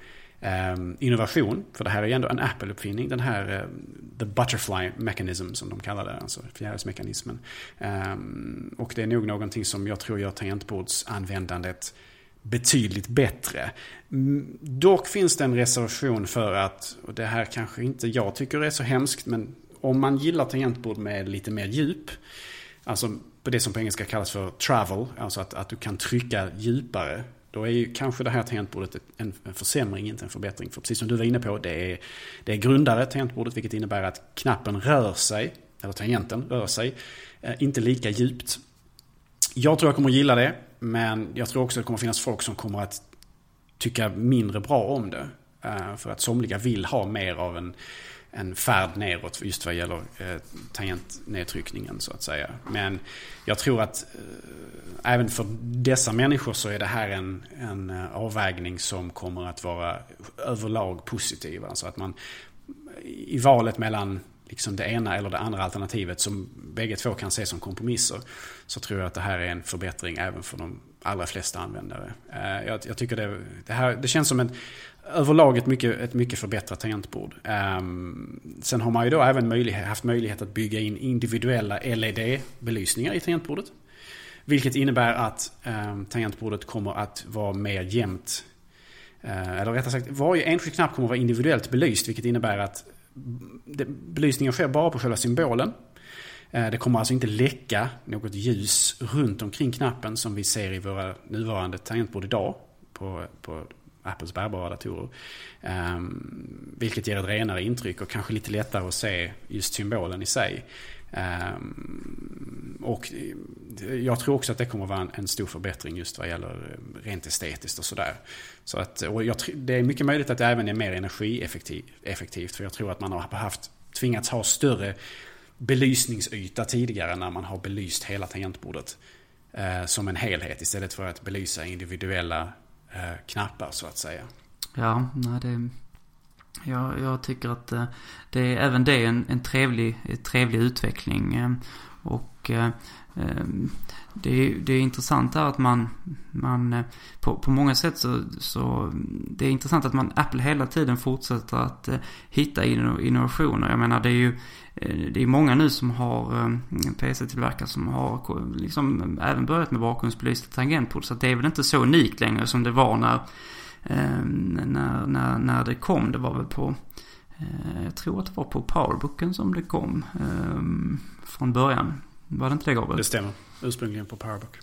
Ehm, innovation, för det här är ju ändå en Apple-uppfinning, den här eh, the butterfly mechanism som de kallar det, alltså fjärilsmekanismen. Ehm, och det är nog någonting som jag tror gör tangentbordsanvändandet betydligt bättre. Mm, dock finns det en reservation för att, och det här kanske inte jag tycker är så hemskt, men om man gillar tangentbord med lite mer djup, alltså på det som på engelska kallas för travel, alltså att, att du kan trycka djupare då är ju kanske det här tangentbordet en försämring, inte en förbättring. För precis som du var inne på, det är, det är grundare tangentbordet, vilket innebär att knappen rör sig, eller tangenten rör sig, eh, inte lika djupt. Jag tror jag kommer att gilla det, men jag tror också att det kommer att finnas folk som kommer att tycka mindre bra om det. Eh, för att somliga vill ha mer av en en färd neråt just vad gäller eh, tangentnedtryckningen så att säga. Men jag tror att eh, även för dessa människor så är det här en, en eh, avvägning som kommer att vara överlag positiv. Alltså att man i valet mellan liksom det ena eller det andra alternativet som bägge två kan ses som kompromisser. Så tror jag att det här är en förbättring även för de allra flesta användare. Eh, jag, jag tycker det, det, här, det känns som en överlag ett mycket, ett mycket förbättrat tangentbord. Um, sen har man ju då även möjlighet, haft möjlighet att bygga in individuella LED-belysningar i tangentbordet. Vilket innebär att um, tangentbordet kommer att vara mer jämnt. Uh, eller rättare sagt, varje enskild knapp kommer att vara individuellt belyst. Vilket innebär att det, belysningen sker bara på själva symbolen. Uh, det kommer alltså inte läcka något ljus runt omkring knappen som vi ser i våra nuvarande tangentbord idag. På, på Apples bärbara datorer. Um, vilket ger ett renare intryck och kanske lite lättare att se just symbolen i sig. Um, och jag tror också att det kommer att vara en, en, stor förbättring just vad gäller eh, rent estetiskt och sådär. Så att, och jag, det är mycket möjligt att det även är mer energieffektivt. För jag tror att man har haft, tvingats ha större belysningsyta tidigare när man har belyst hela tangentbordet. Eh, som en helhet istället för att belysa individuella Eh, knappar så att säga. Ja, nej det... jag, jag tycker att eh, det är även det är en, en trevlig, trevlig utveckling. Eh, och eh, eh det är, det är intressant här att man, man eh, på, på många sätt så, så det är intressant att man, Apple hela tiden fortsätter att eh, hitta innovationer. Jag menar det är ju, eh, det är många nu som har PC-tillverkare som har liksom även börjat med bakgrundsbelysta tangentbord. Så det är väl inte så unikt längre som det var när när, när, när det kom. Det var väl på, jag tror att det var på Powerbooken som det kom från början. Var det inte det Gabriel? Det stämmer. Ursprungligen på Powerbook.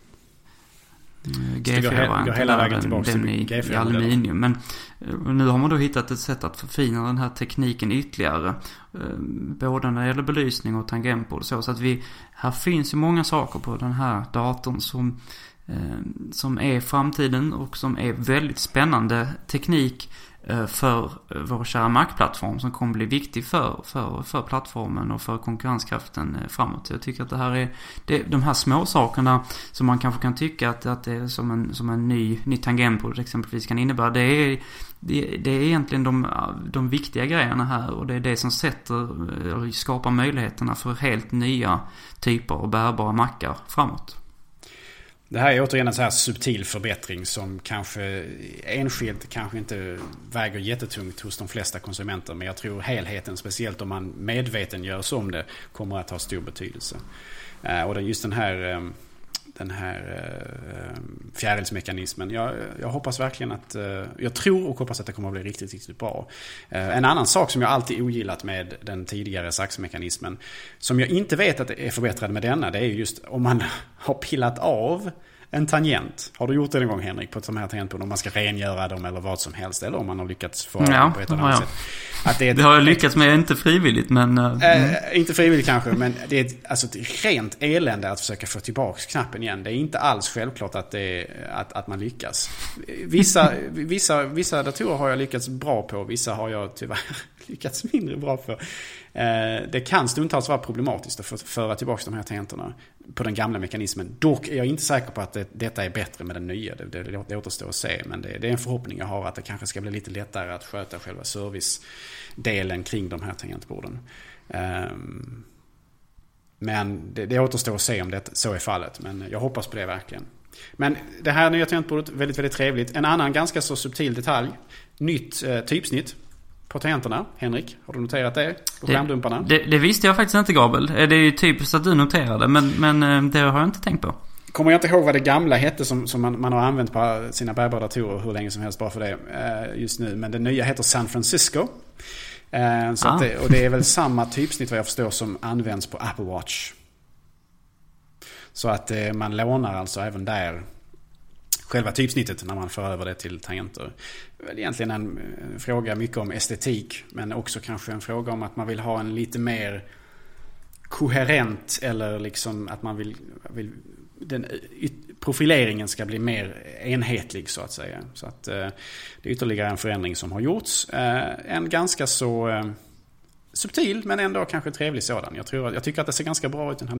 G4 var hela vägen tillbaka den i, i aluminium. Men eh, nu har man då hittat ett sätt att förfina den här tekniken ytterligare. Eh, både när det gäller belysning och tangentbord. Så, så att vi, här finns ju många saker på den här datorn som Eh, som är framtiden och som är väldigt spännande teknik eh, Eh, för vår kära Mac-plattform som kommer bli viktig för, för, för plattformen och för konkurrenskraften eh, framåt. Jag tycker att det här är, det, de här små sakerna som man kanske kan tycka att, att det är som en, som en ny, ny tangentbord exempelvis kan innebära. Det är, det, det är egentligen de, de viktiga grejerna här och det är det som sätter, eller skapar möjligheterna för helt nya typer av bärbara mackar framåt. Det här är återigen en så här subtil förbättring som kanske enskilt kanske inte väger jättetungt hos de flesta konsumenter. Men jag tror helheten, speciellt om man medveten görs om det, kommer att ha stor betydelse. Eh, och just den här ehm, den här eh, eh, fjärilsmekanismen. Jag, jag hoppas verkligen att, eh, jag tror och hoppas att det kommer att bli riktigt, riktigt bra. Eh, en annan sak som jag alltid ogillat med den tidigare saxmekanismen, som jag inte vet att det är förbättrad med denna, det är just om man (laughs) har pillat av en tangent. Har du gjort det en gång Henrik på ett sånt här tangentbord? Om man ska rengöra dem eller vad som helst. Eller om man har lyckats få ja, dem på ett eller annat ja. sätt. Att det, det har jag lyckats med, inte frivilligt men... Mm. Inte frivilligt kanske, men det är ett, alltså ett rent elände att försöka få tillbaka knappen igen. Det är inte alls självklart att, det, att, att man lyckas. Vissa, vissa, vissa datorer har jag lyckats bra på, vissa har jag tyvärr (laughs) lyckats mindre bra på. Eh, det kan stundtals vara problematiskt att föra tillbaka de här tangenterna på den gamla mekanismen. Dock är jag inte säker på att det, detta är bättre med den nya. Det, det, det återstår att se. Men det, det, är en förhoppning jag har att det kanske ska bli lite lättare att sköta själva servicedelen kring de här tangentborden. Um, men det, det återstår att se om det så är fallet. Men jag hoppas på det verkligen. Men det här nya tangentbordet, väldigt, väldigt trevligt. En annan ganska så subtil detalj. Nytt eh, typsnitt på tangenterna. Henrik, har du noterat det? På det, skärmdumparna? Det, det, visste jag faktiskt inte Gabriel. Det är ju typiskt att du noterade men, men eh, det har jag inte tänkt på. Kommer jag inte ihåg vad det gamla hette som, som man, man har använt på sina bärbara datorer hur länge som helst bara för det eh, just nu. Men det nya heter San Francisco. Eh, så ah. det, och det är väl samma typsnitt vad jag förstår som används på Apple Watch. Så att man lånar alltså även där själva typsnittet när man för över det till tangenter. Det är väl egentligen en eh, fråga mycket om estetik. Men också kanske en fråga om att man vill ha en lite mer koherent eller liksom att man vill, vill den, eh, profileringen ska bli mer enhetlig så att säga. Så att eh, det är ytterligare en förändring som har gjorts. Eh, en ganska så eh, subtil men ändå kanske trevlig sådan. Jag, tror, jag tycker att det ser ganska bra ut den här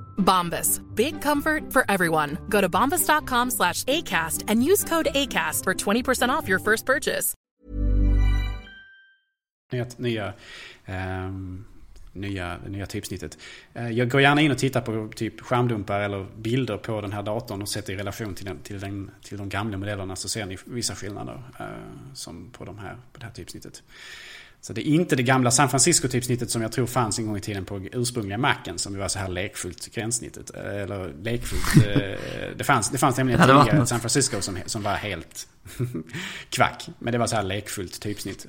Bombas. Big comfort for everyone. Go to bombas.com slash ACAST and use code ACAST for 20% off your first purchase. Nya, um, nya, nya typsnittet. Uh, eh, jag går gärna in och tittar på typ skärmdumpar eller bilder på den här datorn och sätter i relation till, den, till, den, till de gamla modellerna så ser ni vissa skillnader uh, som på, de här, på det här typsnittet. Så det är inte det gamla San Francisco-typsnittet som jag tror fanns en gång i tiden på ursprungliga Macen som var så här lekfullt gränssnitt. Eh, eller lekfullt. (laughs) det fanns, det fanns nämligen tidigare San Francisco som, som var helt (laughs) kvack. Men det var så här lekfullt typsnitt.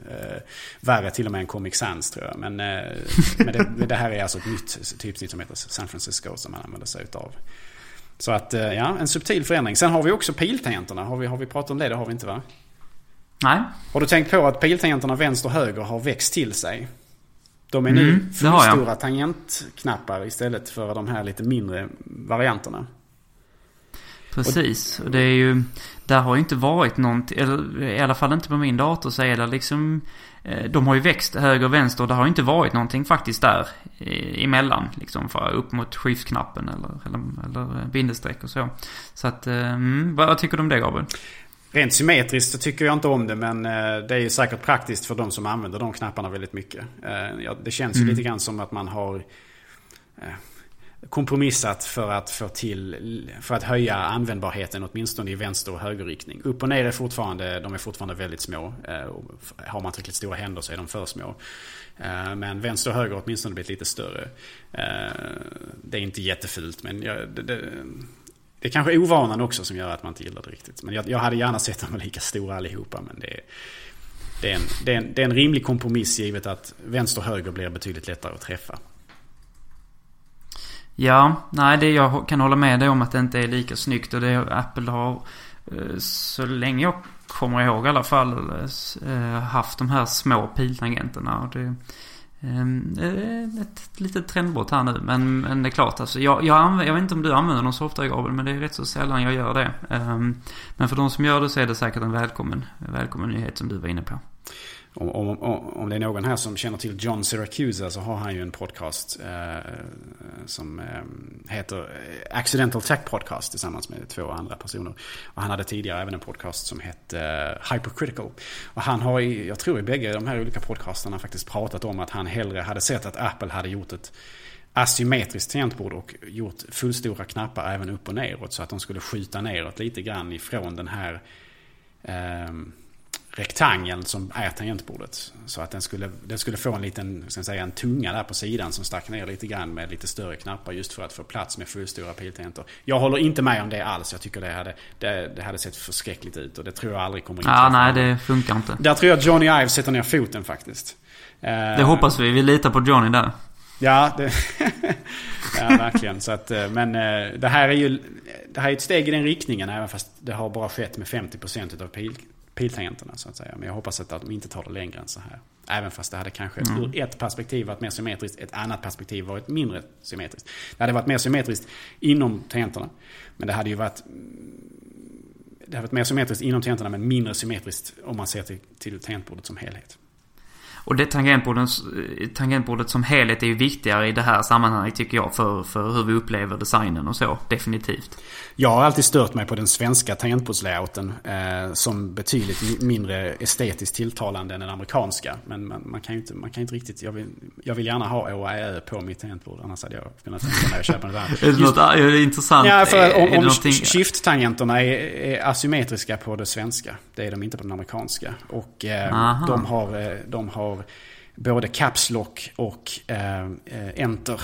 värre till och med än Comic Sans tror jag. Men, men det, det, här är alltså ett nytt typsnitt som heter San Francisco som man använder sig utav. Så att ja, en subtil förändring. Sen har vi också piltangenterna. Har vi, har vi pratat om det? Det har vi inte va? Nej. Har du tänkt på att piltangenterna vänster och höger har växt till sig? De är nu mm, fullstora tangentknappar istället för de här lite mindre varianterna. Precis. Och det är ju... Där har ju inte varit någonting, eller i alla fall inte på min dator så är det liksom... Eh, de har ju växt höger och vänster och det har ju inte varit någonting faktiskt där emellan. Liksom för upp mot skiftsknappen eller, eller, eller bindestreck och så. Så att, mm, vad tycker du om det Gabriel? Rent symmetriskt så tycker jag inte om det men eh, det är ju säkert praktiskt för de som använder de knapparna väldigt mycket. Eh, det känns ju mm. lite grann som att man har eh, kompromissat för att få till, för att höja användbarheten åtminstone i vänster och högerriktning. Upp och ner är fortfarande, de är fortfarande väldigt små. Har man tillräckligt stora händer så är de för små. Men vänster och höger har åtminstone blivit lite större. Det är inte jättefult men det, det, det är kanske ovanan också som gör att man inte gillar det riktigt. Men jag, jag hade gärna sett dem lika stora allihopa. Men det är, det, är en, det, är en, det är en rimlig kompromiss givet att vänster och höger blir betydligt lättare att träffa. Ja, nej det jag kan hålla med dig om att det inte är lika snyggt. Och det Apple har, eh, så länge jag kommer ihåg i alla fall, eh, eh, haft de här små piltangenterna. Och det, Ehm, ett litet trendbrott här nu. Men, men det är klart alltså. Jag, jag, använder, jag vet inte om du använder dem så ofta Gabriel. Men det är rätt så sällan jag gör det. Ehm, men för de som gör det så är det säkert en välkommen, välkommen nyhet som du var inne på. Om, om, om, det är någon här som känner till John Syracuse så har han ju en podcast eh, som eh, heter eh, Accidental Tech Podcast tillsammans med två andra personer. Och han hade tidigare även en podcast som hette eh, Hypercritical. Och han har i, jag tror i bägge de här olika podcasterna faktiskt pratat om att han hellre hade sett att Apple hade gjort ett asymmetriskt tangentbord och gjort fullstora knappar även upp och neråt. Så att de skulle skjuta neråt lite grann ifrån den här eh, rektangeln som är tangentbordet. Så att den skulle, den skulle få en liten, ska säga, en tunga där på sidan som stack ner lite grann med lite större knappar just för att få plats med fullstora piltangenter. Jag håller inte med om det alls. Jag tycker det hade, det, det hade sett förskräckligt ut och det tror jag aldrig kommer att Ja, nej det funkar inte. Där tror jag Johnny Ive sätter ner foten faktiskt. Det hoppas vi. Vi litar på Johnny där. Ja, det, (laughs) ja verkligen. Så att, eh, men eh, det här är ju det här är ett steg i den riktningen även fast det har bara skett med 50% av pil, piltangenterna så att säga. Men jag hoppas att de inte tar det längre än så här. Även fast det hade kanske mm. ur ett perspektiv varit mer symmetriskt, ett annat perspektiv varit mindre symmetriskt. Det hade varit mer symmetriskt inom tangenterna. Men det hade ju varit det hade varit mer symmetriskt inom tangenterna men mindre symmetriskt om man ser till, till tangentbordet som helhet. Och det tangentbordet, tangentbordet som helhet är ju viktigare i det här sammanhanget tycker jag för, för hur vi upplever designen och så. Definitivt. Jag har alltid stört mig på den svenska tangentbordslayouten eh, som betydligt mindre estetiskt tilltalande än den amerikanska. Men man, man, kan ju inte, man kan inte riktigt... Jag vill, jag vill gärna ha Å på mitt tangentbord. Annars hade jag kunnat tänka mig att köpa (laughs) något annat. något är det intressant? Ja, för om, om shift-tangenterna är, är asymmetriska på det svenska. Det är de inte på den amerikanska. Och eh, de har, eh, de har både Caps Lock och eh, Enter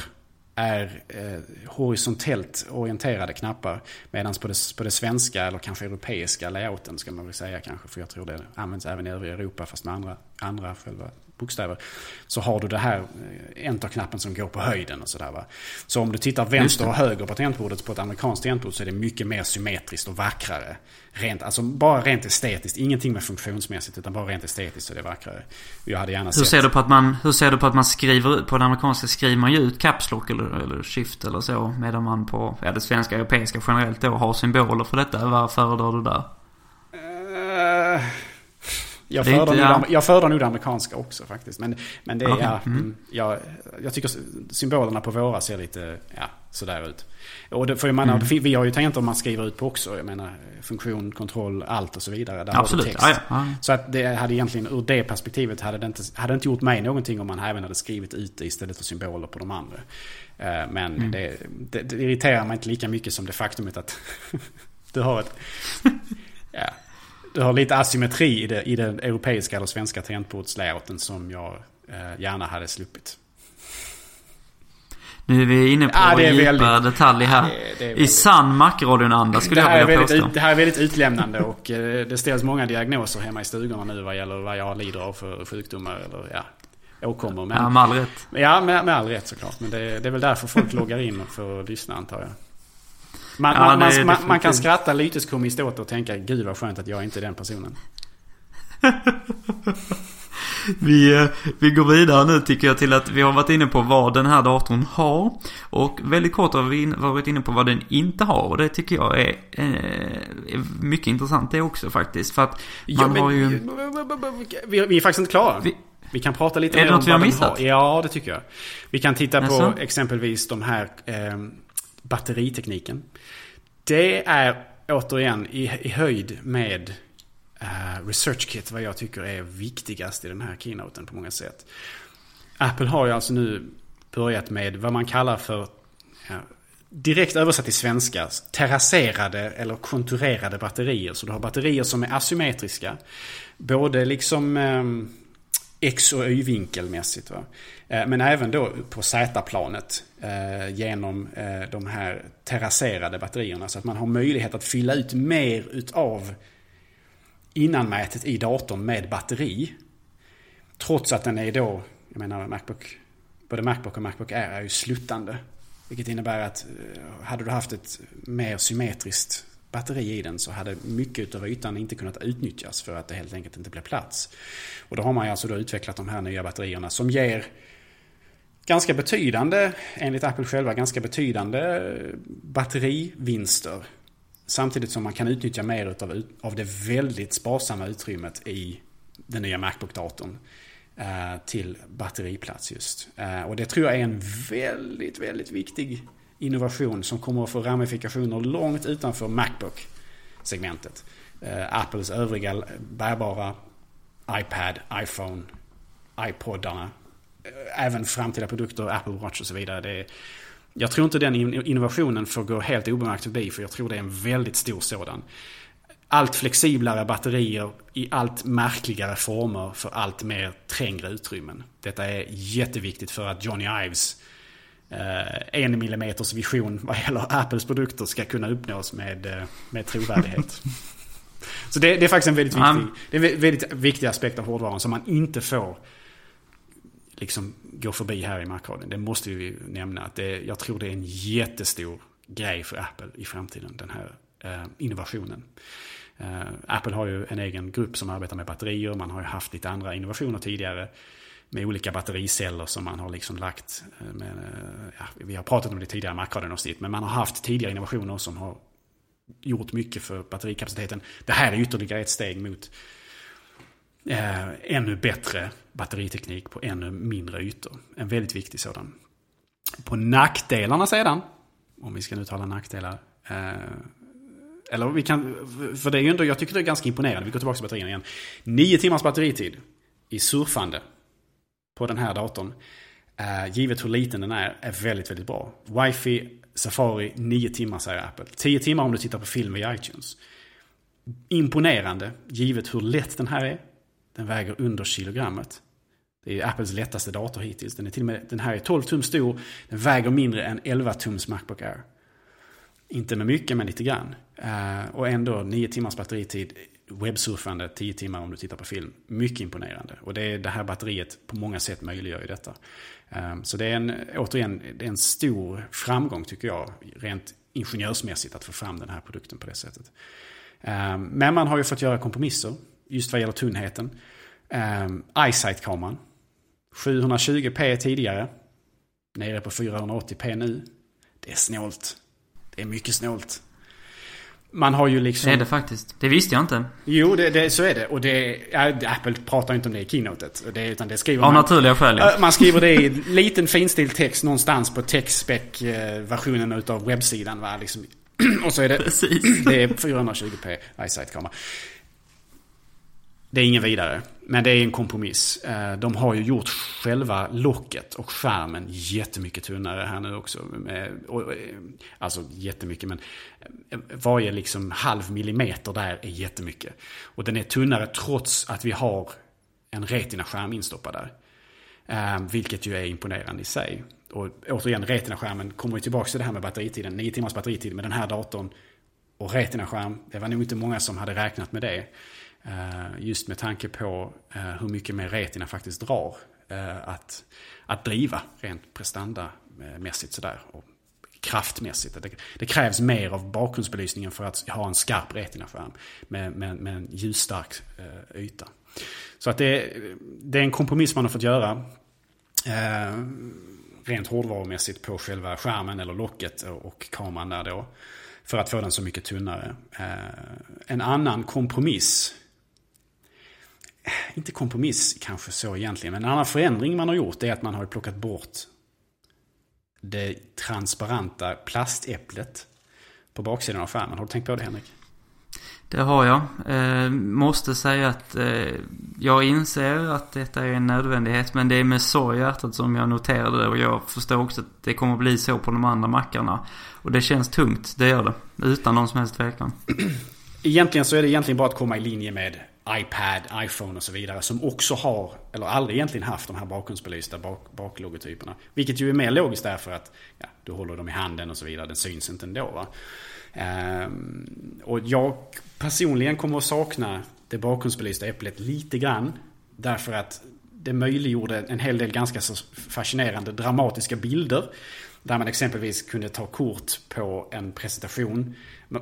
är eh, horisontellt orienterade knappar. Medan på det, på det svenska, eller kanske europeiska layouten ska man väl säga kanske. För jag tror det används även i övriga Europa fast med andra, andra själva bokstäver. Så har du det här eh, enter-knappen som går på höjden och sådär. Så om du tittar vänster och höger på tangentbordet på ett amerikanskt tangentbord så är det mycket mer symmetriskt och vackrare. Rent, alltså bara rent estetiskt, ingenting med funktionsmässigt utan bara rent estetiskt så är det vackrare. Jag hade gärna hur sett... Ser du på att man, hur ser du på att man skriver ut, på det amerikanska skriver man ju ut caps lock eller, eller shift eller så. Medan man på, ja det svenska och europeiska generellt då har symboler för detta. Vad föredrar du där? Jag föredrar, inte, ja. jag föredrar nog det amerikanska också faktiskt. Men, men det är, okay. ja, mm. mm. jag, jag tycker symbolerna på våra ser lite ja, sådär ut. Och det, för jag menar, mm. vi har ju tangenter man skriver ut på också. Jag menar funktion, kontroll, allt och så vidare. Där Absolut. Har du text. Ja. Så att det hade egentligen, ur det perspektivet, hade det, inte, hade det inte gjort mig någonting om man även hade skrivit ut det istället för symboler på de andra. Eh, men mm. det, det, det irriterar mig inte lika mycket som det faktumet att (laughs) du har ett... (laughs) ja, du har lite asymmetri i, det, i den europeiska eller svenska tangentbordslayouten som jag eh, gärna hade sluppit. Nu är vi inne på ja, djupa väldigt, detalj här. Det, det väldigt, I sann Macradion-anda skulle jag vilja påstå. Ut, det här är väldigt utlämnande och eh, det ställs många diagnoser hemma i stugorna nu vad gäller vad jag lider av för sjukdomar eller ja, åkommor. Men, ja, med all rätt. Ja, med, med all rätt såklart. Men det, det är väl därför folk loggar in för att lyssna antar jag. Man, ja, man, man, man, man, kan skratta lite komiskt åt och tänka gud vad skönt att jag inte är den personen. (laughs) vi, eh, vi går vidare nu tycker jag till att vi har varit inne på vad den här datorn har. Och väldigt kort har vi varit inne på vad den inte har. Och det tycker jag är, eh, mycket intressant det också faktiskt. För att man ja, men, har ju... Vi, vi är faktiskt inte klara. Vi, vi kan prata lite mer om vad vi har missat? Ja, det tycker jag. Vi kan titta alltså? på exempelvis de här eh, batteritekniken. Det är återigen i, i höjd med eh, uh, ResearchKit vad jag tycker är viktigast i den här keynoten på många sätt. Apple har ju alltså nu börjat med vad man kallar för ja, direkt översatt till svenska, terrasserade eller konturerade batterier. Så du har batterier som är asymmetriska. Både liksom eh, X och Y-vinkelmässigt. Va? Eh, men även då på Z-planet eh, genom eh, de här terrasserade batterierna. Så att man har möjlighet att fylla ut mer utav innanmätet i datorn med batteri. Trots att den är då, jag menar Macbook, både Macbook och Macbook Air är ju sluttande. Vilket innebär att hade du haft ett mer symmetriskt batteri i den så hade mycket av ytan inte kunnat utnyttjas för att det helt enkelt inte blev plats. Och då har man alltså då utvecklat de här nya batterierna som ger ganska betydande, enligt Apple själva, ganska betydande batterivinster. Samtidigt som man kan utnyttja mer utav, av det väldigt sparsamma utrymmet i den nya Macbook-datorn eh, till batteriplats just. Eh, och det tror jag är en väldigt, väldigt viktig innovation som kommer att få ramifikationer långt utanför Macbook-segmentet. Eh, Apples övriga bärbara iPad, iPhone, iPodarna, eh, även framtida produkter, Apple Watch och så vidare. Det är, jag tror inte den innovationen får gå helt obemärkt förbi för jag tror det är en väldigt stor sådan. Allt flexiblare batterier i allt märkligare former för allt mer trängre utrymmen. Detta är jätteviktigt för att Johnny Ives eh, en millimeters vision vad gäller (laughs) Apples produkter ska kunna uppnås med, eh, med trovärdighet. (laughs) Så det, det, är faktiskt en väldigt viktig, det är en väldigt viktig aspekt av hårdvaran som man inte får liksom gå förbi här i marknaden. Det måste vi nämna. Att det, jag tror det är en jättestor grej för Apple i framtiden, den här eh, innovationen. Eh, Apple har ju en egen grupp som arbetar med batterier. Man har ju haft lite andra innovationer tidigare med olika battericeller som man har liksom lagt. Eh, med, eh, ja, vi har pratat om det tidigare i Macradion-avsnitt, men man har haft tidigare innovationer som har gjort mycket för batterikapaciteten. Det här är ytterligare ett steg mot eh, ännu bättre batteriteknik på ännu mindre ytor. En väldigt viktig sådan. På nackdelarna sedan, om vi ska nu tala nackdelar. Eh, eller vi kan, för det är ju ändå, jag tycker det är ganska imponerande. Vi går tillbaka till batterierna igen. Nio timmars batteritid i surfande på den här datorn, eh, givet hur liten den är, är väldigt, väldigt bra. Wifi, Safari, 9 timmar säger Apple. 10 timmar om du tittar på film via iTunes. imponerande givet hur lätt den här är. Den väger under kilogrammet. Det är Apples lättaste dator hittills. Den, är till och med, den här är 12 tum stor. Den väger mindre än 11 tums Macbook Air. Inte med mycket, men lite grann. Eh, och ändå 9 timmars batteritid. Webbsurfande 10 timmar om du tittar på film. Mycket imponerande. Och det, det här batteriet på många sätt möjliggör ju detta. Ehm, så det är en, återigen, det är en stor framgång tycker jag. Rent ingenjörsmässigt att få fram den här produkten på det sättet. Ehm, men man har ju fått göra kompromisser. Just vad gäller tunnheten. Ehm, eyesight-kameran 720p tidigare. Nere på 480p nu. Det är snålt. Det är mycket snålt. Man har ju liksom... Det är det faktiskt. Det visste jag inte. Jo, det, det, så är det. Och det, Apple pratar inte om det i keynotet. Det, utan det skriver Av man, naturliga skäl. Man skriver det i liten finstilt text någonstans på TechSpec-versionen utav webbsidan. Va? Liksom. (clears throat) Och så är det... Precis. (clears throat) Det är 420p Eyesight-kamera. Det är ingen vidare. Men det är en kompromiss. Eh, de har ju gjort själva locket och skärmen jättemycket tunnare här nu också. Eh, alltså jättemycket men eh, varje liksom halv millimeter där är jättemycket. Och den är tunnare trots att vi har en Retina-skärm instoppad där. Vilket ju är imponerande i sig. Och återigen, Retina-skärmen kommer ju tillbaka till det här med batteritiden. 9 timmars batteritid med den här datorn och Retina-skärm. Det var nog inte många som hade räknat med det. Eh, just med tanke på eh, hur mycket mer retina faktiskt drar eh, att, att driva rent prestandamässigt sådär. Och kraftmässigt. Det, det, krävs mer av bakgrundsbelysningen för att ha en skarp retinaskärm med, med, med en ljusstark yta. Så att det, det är en kompromiss man har fått göra. Eh, rent hårdvarumässigt på själva skärmen eller locket och kameran där då. För att få den så mycket tunnare. Eh, en annan kompromiss inte kompromiss kanske så egentligen, men en annan förändring man har gjort är att man har plockat bort det transparenta plastäpplet på baksidan av skärmen. Har du tänkt på det Henrik? Det har jag. Eh, måste säga att eh, jag inser att detta är en nödvändighet. Men det är med sorg i hjärtat som jag noterade det. Och jag förstår också att det kommer bli så på de andra mackarna. Och det känns tungt, det gör det. Utan någon som helst tvekan. Egentligen så är det egentligen bara att komma i linje med iPad, iPhone och så vidare som också har, eller aldrig egentligen haft de här bakgrundsbelysta bak, baklogotyperna. Vilket ju är mer logiskt därför att ja, du håller dem i handen och så vidare. Den syns inte ändå. Va? Ehm, och jag personligen kommer att sakna det bakgrundsbelysta äpplet lite grann. Därför att det möjliggjorde en hel del ganska så fascinerande dramatiska bilder. Där man exempelvis kunde ta kort på en presentation. Eh,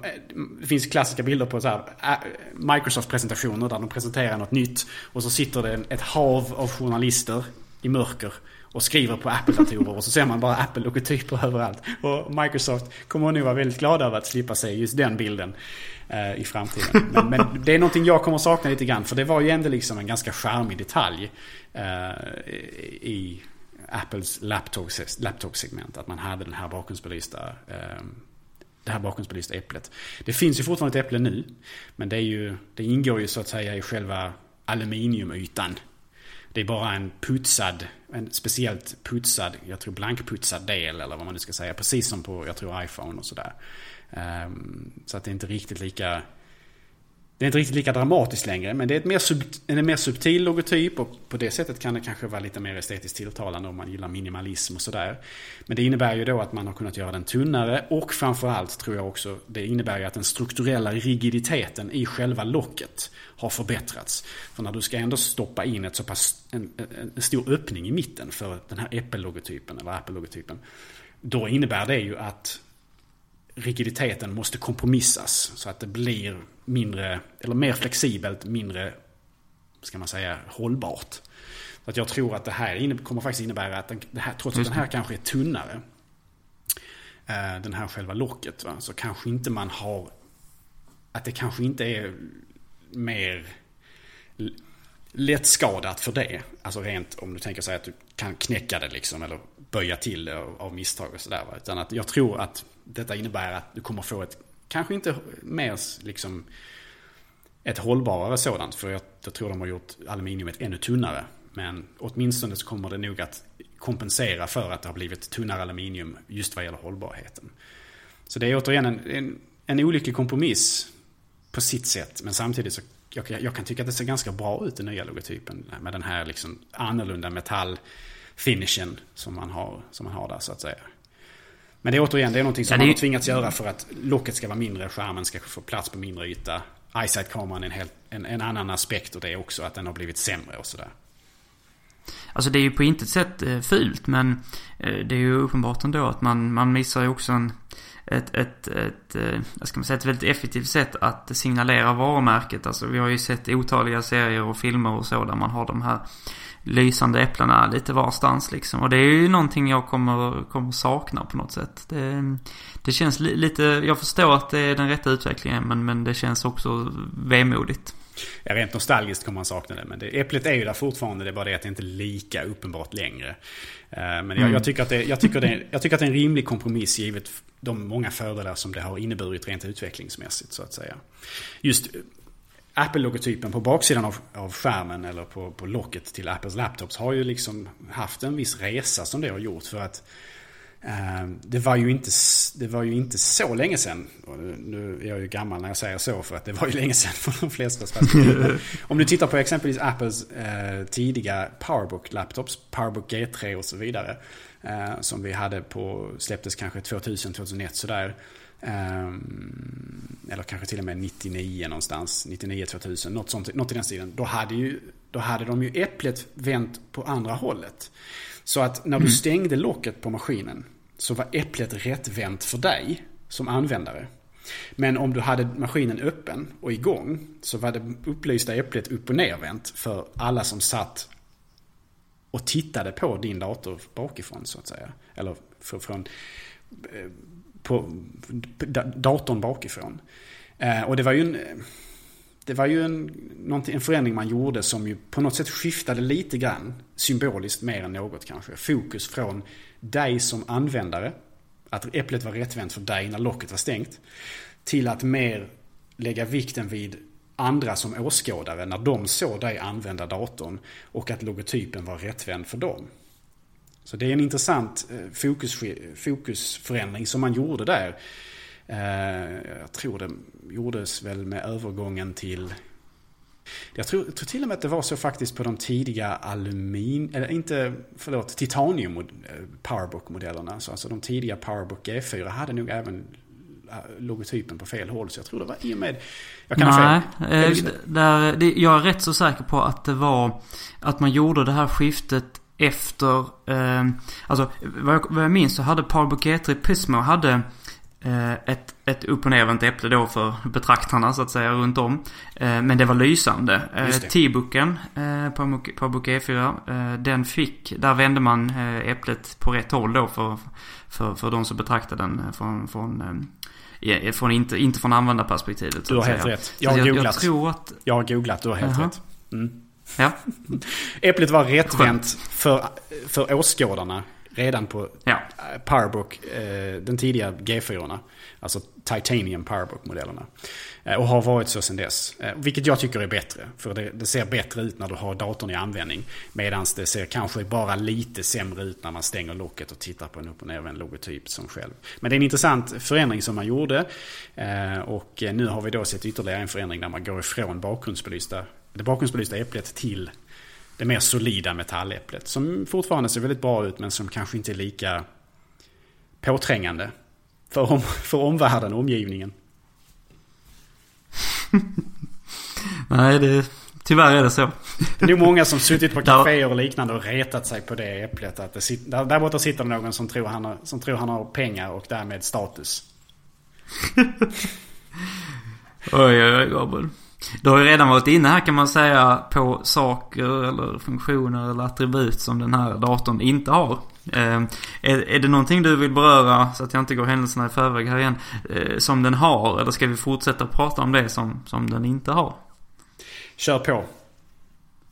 det finns klassiska bilder på så här, eh, Microsoft-presentationer där de presenterar något nytt. Och så sitter det ett hav av journalister i mörker och skriver på Apple-datorer. Och så ser man bara Apple-logotyper (laughs) överallt. Och Microsoft kommer nog vara väldigt glada över att slippa se just den bilden eh, i framtiden. (laughs) Men, men, det är någonting jag kommer sakna lite grann. För det var ju ändå liksom en ganska charmig detalj eh, i Apples laptop-segment. Att man hade den här bakgrundsbelysta eh, det här bakgrundsbelysta äpplet. Det finns ju fortfarande ett äpple nu. Men det, är ju, det ingår ju så att säga i själva aluminiumytan. Det är bara en putsad, en speciellt putsad, jag tror blankputsad del eller vad man nu ska säga. Precis som på, jag tror iPhone och sådär. Um, så att det är inte riktigt lika det är inte riktigt lika dramatiskt längre, men det är ett mer sub, en mer subtil logotyp och på det sättet kan det kanske vara lite mer estetiskt tilltalande om man gillar minimalism och sådär. Men det innebär ju då att man har kunnat göra den tunnare och framförallt tror jag också det innebär ju att den strukturella rigiditeten i själva locket har förbättrats. För när du ska ändå stoppa in ett så pass, en, en stor öppning i mitten för den här Apple-logotypen eller Apple-logotypen. Då innebär det ju att rigiditeten måste kompromissas så att det blir mindre, eller mer flexibelt, mindre, ska man säga, hållbart. Så att jag tror att det här kommer faktiskt innebära att den, det här, trots att den här kanske är tunnare, eh, den här själva locket, va, så kanske inte man har, att det kanske inte är mer lättskadat för det. Alltså rent om du tänker sig att du kan knäcka det liksom eller böja till det av misstag och sådär. Utan att jag tror att detta innebär att du kommer få ett, kanske inte mer liksom ett hållbarare sådant. För jag, jag tror de har gjort aluminiumet ännu tunnare. Men åtminstone så kommer det nog att kompensera för att det har blivit tunnare aluminium just vad gäller hållbarheten. Så det är återigen en, en, en olycklig kompromiss på sitt sätt. Men samtidigt så jag, jag kan tycka att det ser ganska bra ut den nya logotypen. Med den här liksom annorlunda metallfinishen som man har, som man har där så att säga. Men det är återigen, det är någonting som ja, det... man har tvingats göra för att locket ska vara mindre, skärmen ska få plats på mindre yta. Eyesight-kameran är en, helt, en, en annan aspekt och det är också att den har blivit sämre och sådär. Alltså det är ju på intet sätt eh, fult men eh, det är ju uppenbart ändå att man, man missar ju också en, ett, ett, ett, eh, vad ska man säga, ett väldigt effektivt sätt att signalera varumärket. Alltså vi har ju sett otaliga serier och filmer och så där man har de här lysande äpplena lite varstans liksom. Och det är ju någonting jag kommer, kommer sakna på något sätt. Det, det känns li, lite, jag förstår att det är den rätta utvecklingen men, men det känns också vemodigt. Ja, rent nostalgiskt kommer man sakna det. Men det, äpplet är ju där fortfarande. Det är bara det att det inte är lika uppenbart längre. Uh, men jag, mm. jag, tycker att det, jag, tycker det, jag tycker att det är en rimlig kompromiss givet de många fördelar som det har inneburit rent utvecklingsmässigt så att säga. Just Apple-logotypen på baksidan av, av skärmen eller på, på locket till Apples laptops har ju liksom haft en viss resa som det har gjort. För att eh, det, var ju inte, det var ju inte så länge sedan. nu är jag ju gammal när jag säger så för att det var ju länge sedan för de flesta. (laughs) Om du tittar på exempelvis Apples eh, tidiga Powerbook-laptops, Powerbook G3 och så vidare. Eh, som vi hade på, släpptes kanske 2000, 2001 sådär. Um, eller kanske till och med 99 någonstans. 99, 2000. Något, sånt, något i den stilen. Då hade, ju, då hade de ju äpplet vänt på andra hållet. Så att när du mm. stängde locket på maskinen så var äpplet rättvänt för dig som användare. Men om du hade maskinen öppen och igång så var det upplysta äpplet upp och nervänt för alla som satt och tittade på din dator bakifrån så att säga. Eller från eh, på datorn bakifrån. Eh, och det var ju en, det var ju en, en förändring man gjorde som ju på något sätt skiftade lite grann, symboliskt mer än något kanske, fokus från dig som användare, att äpplet var rättvänt för dig när locket var stängt, till att mer lägga vikten vid andra som åskådare när de såg dig använda datorn och att logotypen var rättvänd för dem. Så det är en intressant eh, fokus, fokusförändring som man gjorde där. Eh, jag tror det gjordes väl med övergången till jag tror, tror till och med att det var så faktiskt på de tidiga aluminium, eller inte, förlåt, titanium eh, Powerbook-modellerna. alltså de tidiga Powerbook G4 hade nog även logotypen på fel håll. Så jag tror det var i och med... Jag kan Nej, ha fel. Där, det, jag är rätt så säker på att det var att man gjorde det här skiftet efter, eh, alltså vad jag, vad jag minns så hade Paul Buketri Pismo hade eh, ett, ett upp och nervänt äpple då för betraktarna så att säga runt om. Eh, men det var lysande. Eh, T-booken eh, på, på Book E4, eh, den fick, där vände man eh, äpplet på rätt håll då för, för, för de som betraktade den från, från från inte, inte från användarperspektivet. Du har helt säga. rätt. Jag har jag, googlat. Jag, tror att... jag har googlat, du har helt uh -huh. rätt. Mm. Ja. Äpplet var rättvänt för, för åskådarna redan på ja. Powerbook, eh, den tidiga G4. Alltså Titanium Powerbook-modellerna. Eh, och har varit så sedan dess. Eh, vilket jag tycker är bättre. För det, det ser bättre ut när du har datorn i användning. Medan det ser kanske bara lite sämre ut när man stänger locket och tittar på en upp och nervänd logotyp som själv. Men det är en intressant förändring som man gjorde. Och nu har vi då sett ytterligare en förändring där man går ifrån bakgrundsbelysta det bakgrundsbelysta äpplet till det mer solida metalläpplet. Som fortfarande ser väldigt bra ut men som kanske inte är lika påträngande för, om, (laughs) för omvärlden och omgivningen. (laughs) Nej, det, tyvärr är det så. Det är nog många som suttit på (laughs) kaféer och liknande och retat sig på det äpplet. Att det, där, där borta sitter någon som tror, han har, som tror han har pengar och därmed status. oj, oj, oj, Gabriel. Du har ju redan varit inne här kan man säga på saker eller funktioner eller attribut som den här datorn inte har. Eh, är, är det någonting du vill beröra så att jag inte går händelserna i förväg här igen. Eh, som den har eller ska vi fortsätta prata om det som, som den inte har? Kör på.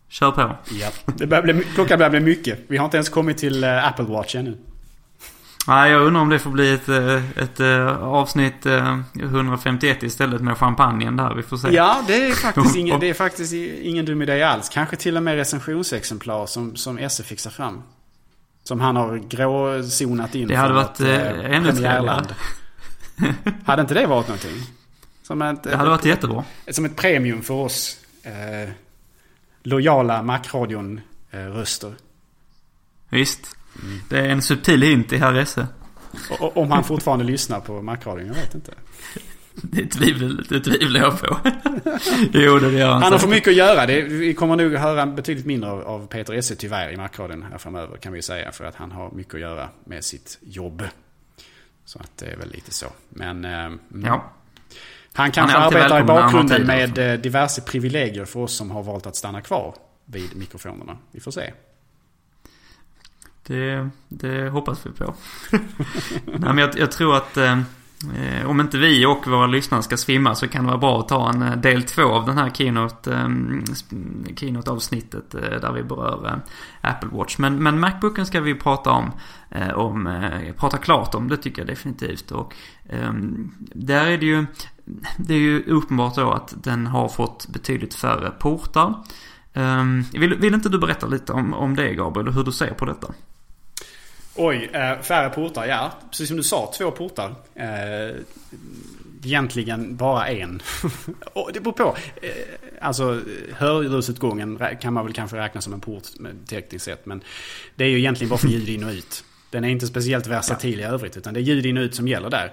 Kör på. Ja, det börjar bli, klockan börjar bli mycket. Vi har inte ens kommit till uh, Apple Watch ännu. Nej, jag undrar om det får bli ett, eh, ett, ett eh, avsnitt 151 eh, istället med champagnen där. Vi får se. Ja, det är faktiskt (laughs) ingen, det är faktiskt ingen dum idé alls. Kanske till och med recensionsexemplar som, som Esse fixar fram. Som han har gråzonat in Det hade varit ett, ännu trevligare. (laughs) hade inte det varit någonting? Som ett, det hade varit jättebra. Som ett premium för oss eh, lojala Macradion-röster. Visst. Mm. Det är en subtil hint i herr Esse. Om han fortfarande lyssnar på Macradion, jag vet inte. Det tvivlar, det tvivlar jag på. (laughs) jo, det gör han Han har för mycket att göra. Det, vi kommer nog höra betydligt mindre av, av Peter Esse tyvärr i Macradion här framöver kan vi säga. För att han har mycket att göra med sitt jobb. Så att det är väl lite så. Men... Eh, ja. Han kanske han arbetar i bakgrunden med eh, diverse privilegier för oss som har valt att stanna kvar vid mikrofonerna. Vi får se. Det, det hoppas vi på. (laughs) Nej, men jag, jag tror att eh, eh, om inte vi och våra lyssnare ska svimma så kan det vara bra att ta en eh, del två av den här Keynote, eh, keynote avsnittet eh, där vi berör eh, Apple Watch. Men, men Macbooken ska vi prata om, eh, om eh, prata klart om, det tycker jag definitivt. Och ehm, där är det ju, det är ju uppenbart då att den har fått betydligt färre portar. Ehm, vill, vill inte du berätta lite om, om det Gabriel, och hur du ser på detta? Oj, eh, färre portar. Ja, precis som du sa, två portar. Eh, egentligen bara en. (laughs) det beror på. Eh, alltså hörlursutgången kan man väl kanske räkna som en port tekniskt sett. Men det är ju egentligen bara för ljud in och ut. Den är inte speciellt versatil i övrigt utan det är ljud in och ut som gäller där.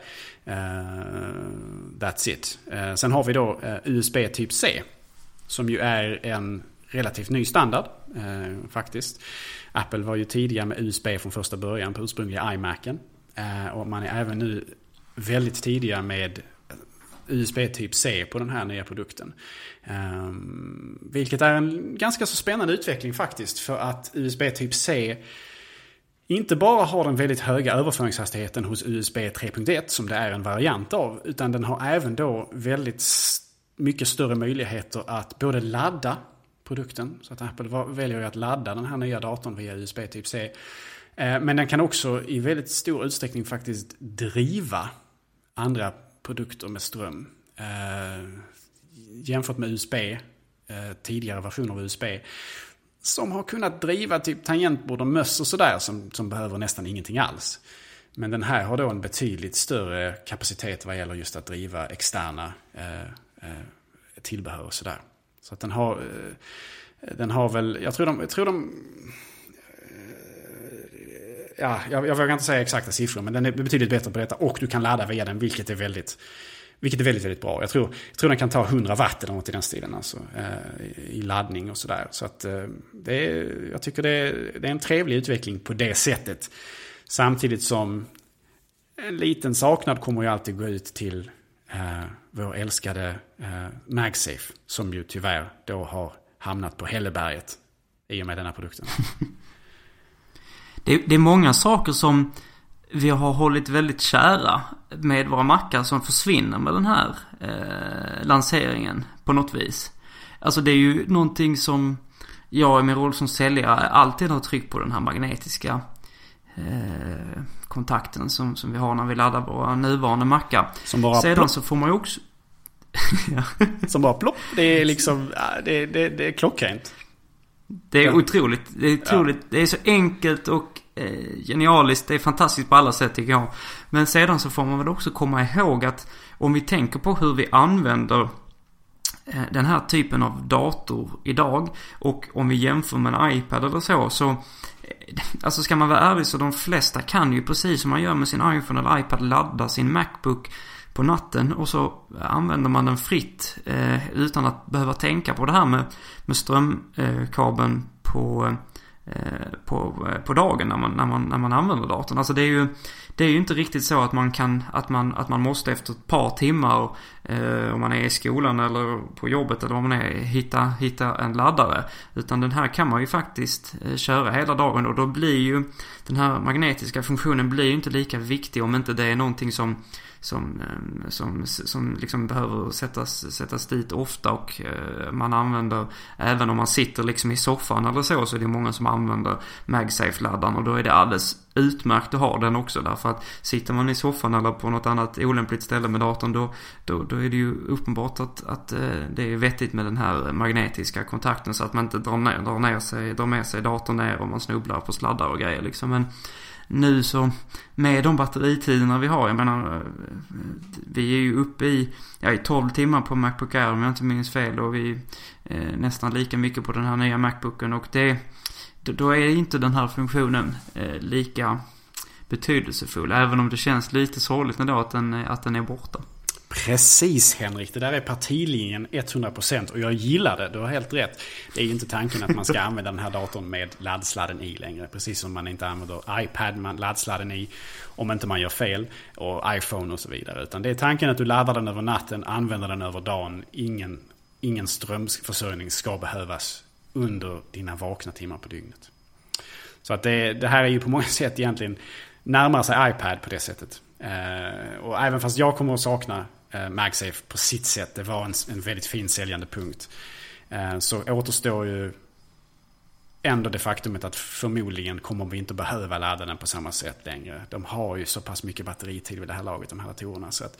that's it. sen har vi då USB typ C. Som ju är en relativt ny standard faktiskt. Apple var ju tidiga med USB från första början på ursprungliga iMacen. Eh, och man är även nu väldigt tidiga med USB typ C på den här nya produkten. Ehm, vilket är en ganska så spännande utveckling faktiskt. För att USB typ C inte bara har den väldigt höga överföringshastigheten hos USB 3.1 som det är en variant av. Utan den har även då väldigt mycket större möjligheter att både ladda produkten. Så att Apple väljer att ladda den här nya datorn via USB typ C. Eh, men den kan också i väldigt stor utsträckning faktiskt driva andra produkter med ström. Eh, jämfört med USB, eh, tidigare versioner av USB. Som har kunnat driva typ tangentbord och möss och sådär som, som behöver nästan ingenting alls. Men den här har då en betydligt större kapacitet vad gäller just att driva externa eh, eh, tillbehör och sådär. Så att den har, eh, den har väl, jag tror de, jag tror de eh, ja, jag, jag vågar inte säga exakta siffror, men den är betydligt bättre på detta. Och du kan ladda via den, vilket är väldigt, vilket är väldigt, väldigt bra. Jag tror, jag tror den kan ta 100 watt eller något i den stilen, alltså, eh, i laddning och sådär. Så att det är, jag tycker det är, det är en trevlig utveckling på det sättet. Samtidigt som en liten saknad kommer ju alltid gå ut till eh, vår älskade eh, MagSafe. Som ju tyvärr då har hamnat på hälleberget i och med denna produkten. (laughs) det, det är många saker som vi har hållit väldigt kära med våra mackar som försvinner med den här eh, lanseringen på något vis. Alltså det är ju någonting som jag i min roll som säljare alltid har tryckt på den här magnetiska eh, kontakten som, som vi har när vi laddar våra nuvarande mackar. Som bara Sedan plopp. så får man ju också... (laughs) ja. Som bara plopp. Det är liksom, det, det, det är klockrent. Det är ja. otroligt. Det är otroligt. Ja. Det är så enkelt och eh, genialiskt. Det är fantastiskt på alla sätt tycker jag. Men sedan så får man väl också komma ihåg att om vi tänker på hur vi använder eh, den här typen av dator idag och om vi jämför med en iPad eller så så Alltså ska man vara ärlig så de flesta kan ju precis som man gör med sin iPhone eller iPad ladda sin Macbook på natten och så använder man den fritt eh, utan att behöva tänka på det här med, med strömkabeln eh, på, eh, på, eh, på dagen när man, när, man, när man använder datorn. Alltså det är ju det är ju inte riktigt så att man kan, att man, att man måste efter ett par timmar, eh, om man är i skolan eller på jobbet eller om man är, hitta, hitta en laddare. Utan den här kan man ju faktiskt eh, köra hela dagen och då blir ju den här magnetiska funktionen blir ju inte lika viktig om inte det är någonting som som, ehm, som, som liksom behöver sättas, sättas dit ofta och eh, man använder, även om man sitter liksom i soffan eller så, så är det många som använder MagSafe-laddaren och då är det alldeles utmärkt att ha den också därför att sitter man i soffan eller på något annat olämpligt ställe med datorn då, då, då är det ju uppenbart att, att eh, det är vettigt med den här magnetiska kontakten så att man inte drar, ner, drar, ner sig, drar med sig datorn ner och man snubblar på sladdar och grejer liksom. Men, nu så med de batteritiderna vi har, jag menar, eh, vi är ju uppe i, ja, i 12 timmar på Macbook Air om jag inte minns fel och vi eh, nästan lika mycket på den här nya Macbooken och det, då är inte den här funktionen eh, lika betydelsefull, även om det känns lite sorgligt ändå att den, att den är borta. Precis Henrik, det där är partilinjen 100% och jag gillar det, du har helt rätt. Det är ju inte tanken att man ska använda den här datorn med laddsladden i längre. Precis som man inte använder iPad med laddsladden i om inte man gör fel. Och iPhone och så vidare. Utan det är tanken att du laddar den över natten, använder den över dagen. Ingen, ingen strömförsörjning ska behövas under dina vakna timmar på dygnet. Så att det, det här är ju på många sätt egentligen närmare sig iPad på det sättet. Eh, och även fast jag kommer att sakna Eh, MagSafe på sitt sätt. Det var en, en väldigt fin säljande punkt. Eh, så återstår ju ändå det faktumet att förmodligen kommer vi inte behöva ladda den på samma sätt längre. De har ju så pass mycket batteritid vid det här laget, de här datorerna. Så att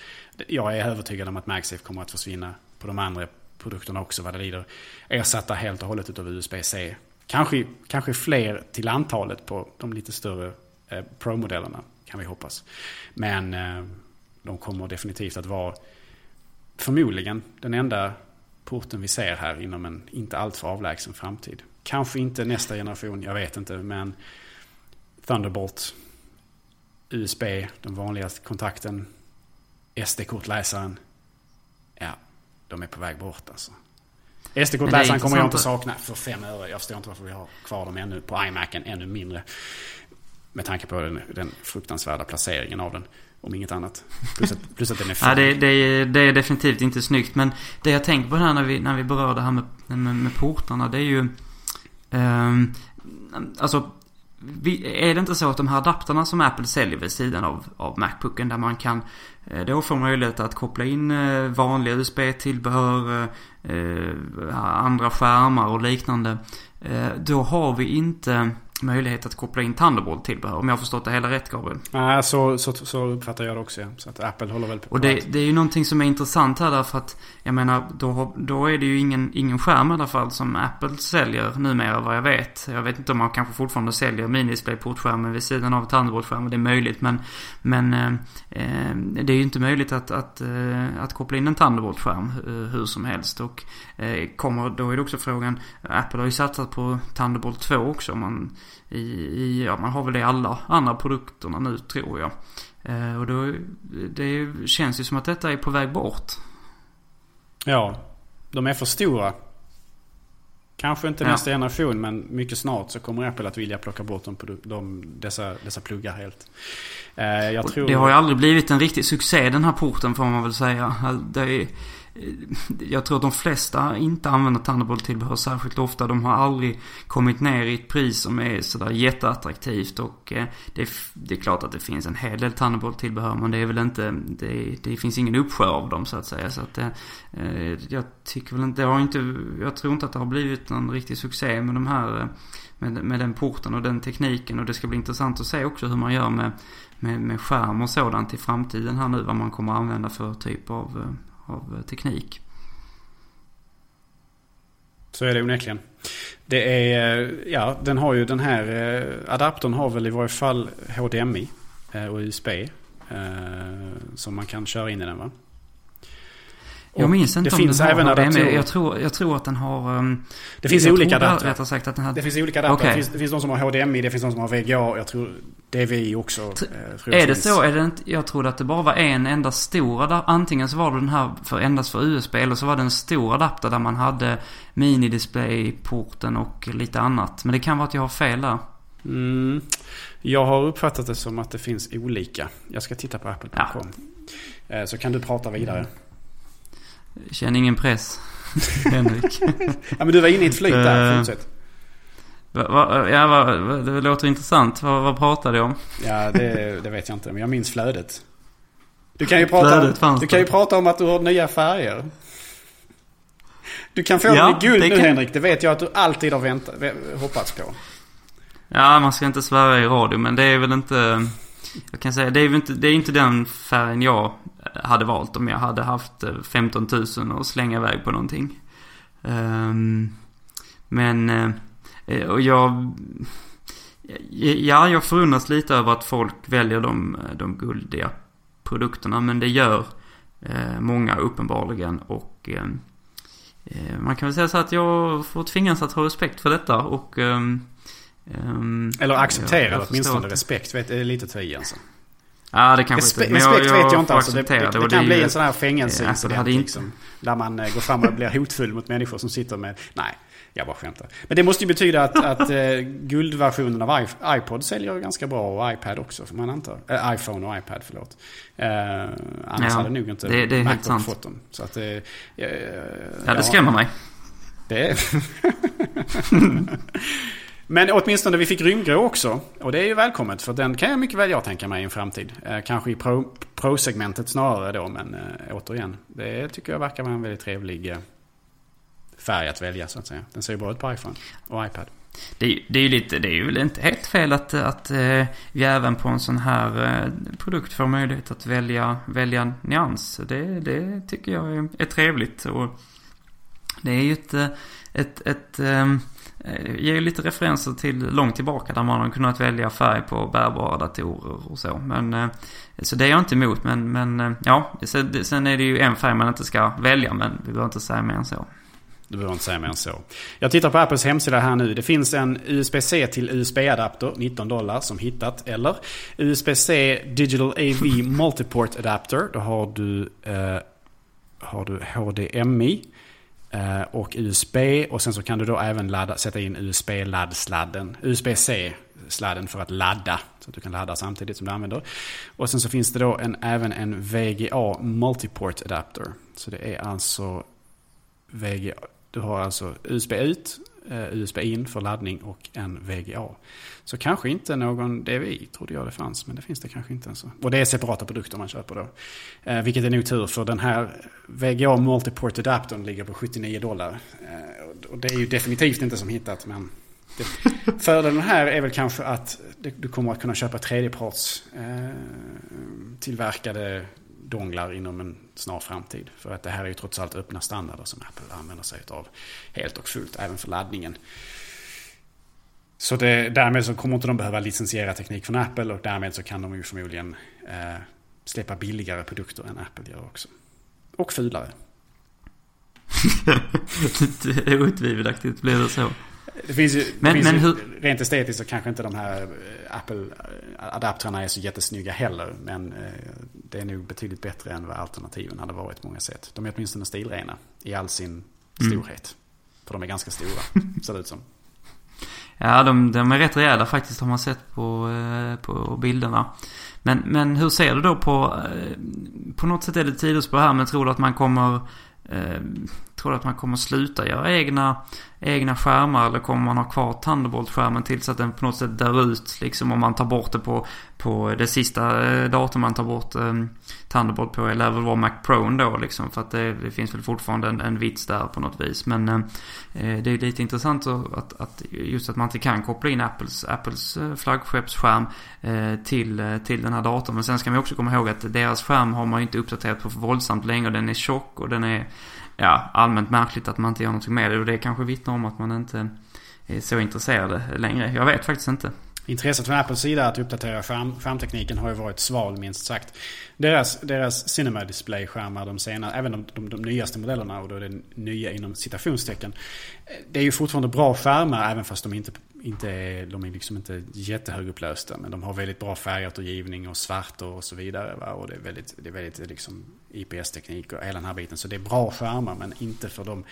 jag är övertygad om att MagSafe kommer att försvinna på de andra produkterna också vad det lider. Ersatta helt och hållet utav USB-C. Kanske, kanske fler till antalet på de lite större eh, Pro-modellerna, kan vi hoppas. Men eh, de kommer definitivt att vara förmodligen den enda porten vi ser här inom en inte alltför avlägsen framtid. Kanske inte nästa generation, jag vet inte, men Thunderbolt, USB, den vanligaste kontakten, SD-kortläsaren. Ja, de är på väg bort alltså. SD-kortläsaren kommer jag inte sakna för fem öre. Jag förstår inte varför vi har kvar dem ännu på iMacen, ännu mindre. Med tanke på den, den fruktansvärda placeringen av den. Om inget annat. Plus att, plus att den är fin. (laughs) ja, det, det, är, det är definitivt inte snyggt. Men det jag tänker på här när vi, när vi berör det här med, med, med portarna. Det är ju... Um, alltså... Är det inte så att de här adapterna som Apple säljer vid sidan av, av Macbooken där man kan eh, då få möjlighet att koppla in eh, vanliga USB-tillbehör, eh, andra skärmar och liknande. Då har vi inte möjlighet att koppla in Thunderbolt-tillbehör. Om jag har förstått det hela rätt Gabriel. Nej, så, så, så uppfattar jag det också. Ja. Så att Apple håller väl på Och det, det är ju någonting som är intressant här därför att jag menar då, då är det ju ingen, ingen skärm i alla fall som Apple säljer numera vad jag vet. Jag vet inte om man kanske fortfarande säljer minidisplay-portskärmen vid sidan av Thunderbolt-skärmen. Det är möjligt men, men eh, eh, det är ju inte möjligt att, att, eh, att koppla in en Thunderbolt-skärm eh, hur som helst. Och kommer, då är det också frågan, Apple har ju satsat på Thunderbolt 2 också. Man, i, i, ja, man har väl det i alla andra produkterna nu tror jag. Eh, och då, det känns ju som att detta är på väg bort. Ja, de är för stora. Kanske inte ja. nästa generation men mycket snart så kommer Apple att vilja plocka bort de, de, dessa, dessa pluggar helt. Eh, jag tror... Det har ju aldrig blivit en riktig succé den här porten får man väl säga. Det är, Eh, jag tror att de flesta inte använder Thunderbolt-tillbehör särskilt ofta. De har aldrig kommit ner i ett pris som är sådär jätteattraktivt. Och eh, det är, det är klart att det finns en hel del Thunderbolt-tillbehör. Men det är väl inte, det, det finns ingen uppsjö av dem så att säga. Så att det, jag tycker väl inte, det har inte, jag tror inte att det har blivit någon riktig succé med de här, med, med den porten och den tekniken. Och det ska bli intressant att se också hur man gör med, med, med skärm och sådant i framtiden här nu. Vad man kommer att använda för typ av av eh, teknik. Så är det onekligen. Det är, eh, ja den har ju den här eh, adaptern har väl i varje fall HDMI och USB. Som man kan köra in i den va? Jag minns inte det om finns den även har HDMI. Jag tror, jag tror att den har... Um, det finns olika. Rättare sagt att den har... Det finns olika adaptrar. Okay. Det, finns, det finns de som har HDMI, det finns de som har VGA. Jag tror DVI också. T eh, är det så? Är det inte, jag trodde att det bara var en enda stor adapter. Antingen så var det den här för, endast för USB eller så var det en stor adapter där man hade minidisplay-porten och lite annat. Men det kan vara att jag har fel där. Mm. Jag har uppfattat det som att det finns olika. Jag ska titta på apple.com. Ja. Eh, så kan du prata vidare. Mm. Känner ingen press, (laughs) Henrik. ja men du var inne i ett flyt där, eh, fortsätt. Va, va, ja, va, det låter intressant. Vad, pratade du om? Ja, det, det, vet jag inte. Men jag minns flödet. Du kan ju prata, du kan ju prata om att du har nya färger. Du kan få ja, den i guld nu kan... Henrik. Det vet jag att du alltid har väntat, hoppats på. Ja, man ska inte svära i radio. Men det är väl inte... Jag kan säga, det är, inte, det är inte den färgen jag hade valt om jag hade haft 15 eh, 000 och slänga iväg på någonting. Um, men, uh, och jag... ja, jag förundras lite över att folk väljer de, de guldiga produkterna. Men det gör eh, många uppenbarligen. Och eh, eh, man kan väl säga så att jag får tvingas att ha respekt för detta. Och, ehm, ehm, Eller acceptera åtminstone respekt. Vet, är lite att ta i alltså. Ja, det kanske inte. Men jag, jag vet jag inte. Alltså, det, det, det, det kan bli en sån här fängelseincident. Alltså, liksom, där man eh, går fram och blir hotfull mot människor som sitter med... Nej, jag bara skämtar. Men det måste ju betyda att, (laughs) att eh, guldversionen av iPod säljer ganska bra och iPad också. Får man anta. Äh, iPhone och iPad, förlåt. Eh, annars ja, hade nog inte det, det är Macbook sant. fått dem. Så att, eh, ja, det skrämmer mig. Det. (laughs) (laughs) Men åtminstone vi fick rymdgrå också. Och det är ju välkommet för den kan jag mycket väl jag tänka mig i en framtid. Eh, kanske i pro-segmentet snarare då men eh, återigen. Det tycker jag verkar vara en väldigt trevlig eh, färg att välja så att säga. Den ser ju bra ut på iPhone och iPad. Det är, det är ju lite, det är ju väl inte helt fel att, att eh, vi även på en sån här eh, produkt får möjlighet att välja, välja nyans. Det, det tycker jag är, är trevligt. Och det är ju ett, eh, ett, ett, ett Eh, ger ju lite referenser till långt tillbaka där man har kunnat välja färg på bärbara datorer och så. Men, eh, så det är jag inte emot. Men, men eh, ja, sen är det ju en färg man inte ska välja. Men vi behöver inte säga mer än så. Du behöver inte säga mer än så. Jag tittar på Apples hemsida här nu. Det finns en USB-C till USB-adapter, 19 dollar som hittat. Eller USB-C Digital AV (laughs) Multiport Adapter. Då har du, eh, har du HDMI. Eh, och USB och sen så kan du då även ladda, sätta in USB-laddsladden. USB-C-sladden för att ladda. Så att du kan ladda samtidigt som du använder. Och sen så finns det då en, även en VGA Multiport Adapter. Så det är alltså VGA. Du har alltså USB ut, Eh, USB in för laddning och en VGA. Så kanske inte någon DVI trodde jag det fanns, men det finns det kanske inte ens. Och det är separata produkter man köper då. Eh, vilket är nog tur för den här VGA Multiport Adaptern ligger på 79 dollar. Eh, och det är ju definitivt inte som hittat, men det, (laughs) fördelen här är väl kanske att du kommer att kunna köpa tredjeparts eh, tillverkade donglar inom en snar framtid. För att det här är ju trots allt öppna standarder som Apple använder sig av helt och fullt, även för laddningen. Så det, därmed så kommer inte de behöva licensiera teknik från Apple och därmed så kan de ju förmodligen eh, släppa billigare produkter än Apple gör också. Och fulare. (laughs) Otvivelaktigt blir det så. Det finns ju, men, det finns men ju, hur... rent estetiskt så kanske inte de här eh, Apple-adaptrarna är så jättesnygga heller. Men eh, det är nog betydligt bättre än vad alternativen hade varit på många sätt. De är åtminstone stilrena i all sin mm. storhet. För de är ganska stora, (laughs) ser det ut som. Ja, de, de är rätt rejäla faktiskt har man sett på, eh, på bilderna. Men, men hur ser du då på... På något sätt är det tidsspår här, men tror du att man kommer tror du att man kommer sluta göra egna, egna skärmar eller kommer man ha kvar Thunderbolt-skärmen tills att den på något sätt dör ut? Liksom om man tar bort det på, på det sista datum datorn man tar bort um, Thunderbolt på eller väl vara Mac Pro då liksom. För att det, det finns väl fortfarande en, en vits där på något vis. Men eh, eh det är lite intressant att, att, just att man inte kan koppla in Apples, Apples flaggskeppsskärm eh, till, till den här datorn. Men sen ska man också komma ihåg att deras skärm har man ju inte uppdaterat på för våldsamt länge. Den är tjock och den är ja, allmänt märkligt att man inte gör någonting med det. Och det kanske vittnar om att man inte är så intresserad längre. Jag vet faktiskt inte. Intresset från Apples sida att uppdatera skärm, skärmtekniken har ju varit sval minst sagt. Deras, deras Cinema Display-skärmar, de senare, även de, de, de nyaste modellerna och då är det nya inom citationstecken. Det är ju fortfarande bra skärmar även fast de inte, inte är, de är liksom inte jättehögupplösta. Men de har väldigt bra färgåtergivning och svart och så vidare. Va? Och det är väldigt, det är väldigt liksom IPS-teknik och hela den här biten. Så det är bra skärmar men inte för de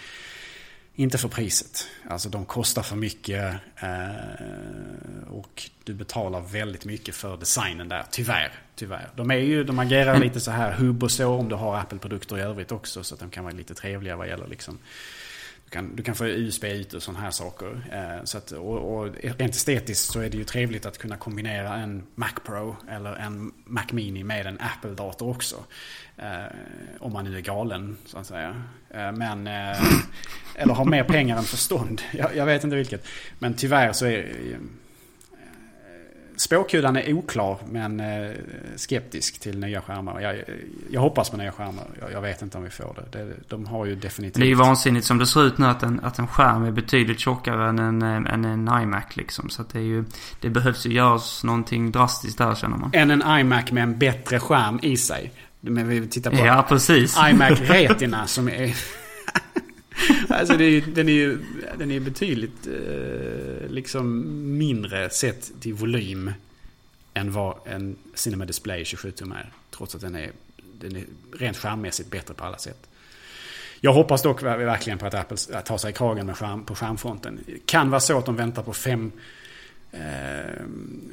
inte för priset. Alltså de kostar för mycket eh, och du betalar väldigt mycket för designen där. Tyvärr. tyvärr. De, är ju, de agerar lite så här hubb och så om du har Apple-produkter i övrigt också. Så att de kan vara lite trevliga vad gäller liksom du kan, du kan få USB ut och sådana här saker. Eh, så att, och, och rent estetiskt så är det ju trevligt att kunna kombinera en Mac Pro eller en Mac Mini med en Apple-dator också. Eh, om man nu är galen så att säga. Eh, men, eh, eller har mer pengar än förstånd. (laughs) Jag, jag, vet inte vilket. Men tyvärr så är spåkulan är oklar men eh, skeptisk till nya skärmar. Jag, jag hoppas på nya skärmar. Jag, jag, vet inte om vi får det. det. De har ju definitivt... Det är ju vansinnigt som det ser ut nu att en, att en skärm är betydligt tjockare än en, än en iMac liksom. Så att det är ju... Det behövs ju göras någonting drastiskt där känner man. Än en iMac med en bättre skärm i sig. Men vi tittar på ja, precis. iMac (laughs) Retina som är... (laughs) alltså det är, den är ju den är betydligt eh, liksom mindre sett till volym än vad en Cinema Display 27 tum är. Trots att den är, den är rent skärmmässigt bättre på alla sätt. Jag hoppas dock verkligen på att Apple tar sig i kragen med skärm, på skärmfronten. Det kan vara så att de väntar på 5, eh,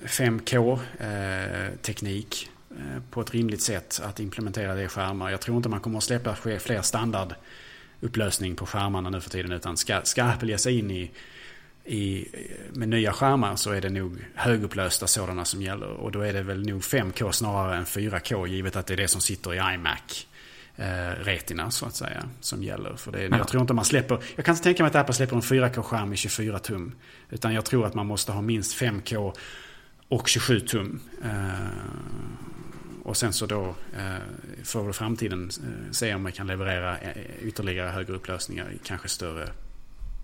5K eh, teknik eh, på ett rimligt sätt att implementera det i skärmar. Jag tror inte man kommer att släppa fler standard upplösning på skärmarna nu för tiden. Utan ska, ska Apple ge sig in i, i, med nya skärmar så är det nog högupplösta sådana som gäller. Och då är det väl nog 5K snarare än 4K givet att det är det som sitter i iMac. Eh, retina så att säga som gäller. För det, ja. Jag tror inte man släpper, jag kan inte tänka mig att Apple släpper en 4K-skärm i 24 tum. Utan jag tror att man måste ha minst 5K och 27 tum. Eh, och sen så då eh, väl framtiden eh, se om man kan leverera eh, ytterligare högre upplösningar kanske större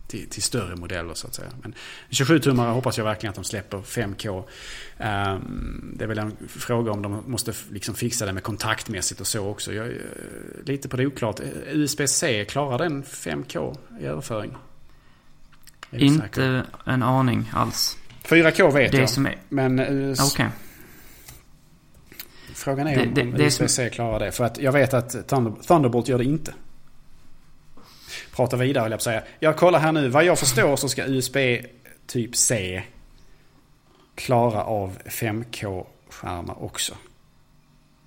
till, till, större modeller så att säga. Men 27-tummare hoppas jag verkligen att de släpper 5K. Um, det är väl en fråga om de måste liksom fixa det med kontaktmässigt och så också. Jag, lite på det oklart. USB-C, klarar den 5K i överföring? Inte säker. en aning alls. 4K vet det jag. Som är... Men US... okay. Frågan är det, om USB-C klarar det. För att jag vet att Thunderbolt gör det inte. Prata vidare vill jag säga. Jag kollar här nu. Vad jag förstår så ska USB typ C klara av 5K-skärmar också.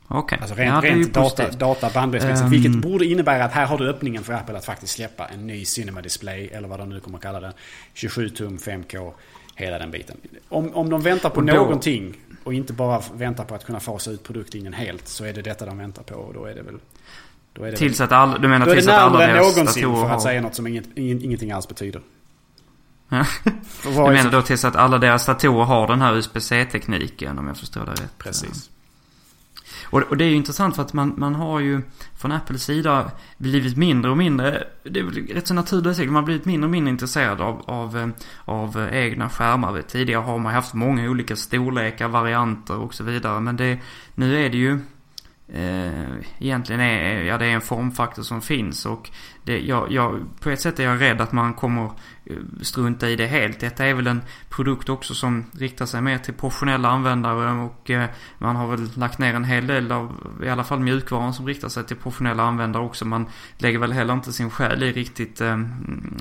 Okej. Okay. Alltså rent, ja, rent data, data bandbreddsmässigt. Um... Vilket borde innebära att här har du öppningen för Apple att faktiskt släppa en ny Cinema Display. Eller vad de nu kommer att kalla den. 27 tum, 5K. Hela den biten. Om, om de väntar på då... någonting och inte bara väntar på att kunna fasa ut produktlinjen helt så är det detta de väntar på och då är det väl... Då är det tills att alla, du menar tills att alla deras någonsin för att säga något som inget, ingenting alls betyder. du menar då tills att alla deras datorer har den här USB-C-tekniken om jag förstår det rätt? Precis. Och, och, det är ju intressant för att man, man har ju från Apples sida blivit mindre och mindre, det är väl rätt så naturligt säkert, man har blivit mindre och mindre intresserad av, av, av egna skärmar. Tidigare har man haft många olika storlekar, varianter och så vidare. Men det, nu är det ju eh, egentligen är, eh, ja, det är en formfaktor som finns. Och det, jag, jag, på ett sätt är jag rädd att man kommer eh, strunta i det helt. Detta är väl en produkt också som riktar sig mer till professionella användare och eh, man har väl lagt ner en hel del av i alla fall mjukvaran som riktar sig till professionella användare också. Man lägger väl heller inte sin själ i riktigt eh,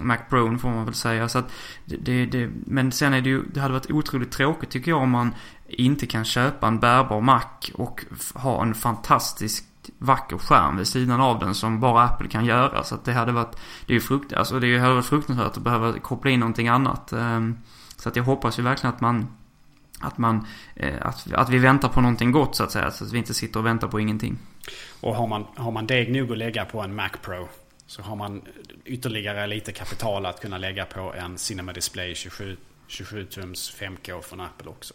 Mac får man väl säga. Så att det, det, men sen är det ju, det hade varit otroligt tråkigt tycker jag om man inte kan köpa en bärbar Mac och ha en fantastisk vacker skärm vid sidan av den som bara Apple kan göra. Så att det hade varit, det är ju frukt, alltså det hade varit fruktansvärt att behöva koppla in någonting annat. Ehm, så att jag hoppas ju verkligen att man, att man, eh, att, att vi väntar på någonting gott så att säga. Så att vi inte sitter och väntar på ingenting. Och har man, har man deg nog att lägga på en Mac Pro så har man ytterligare lite kapital att kunna lägga på en Cinema Display 27, 27 tums 5K från Apple också.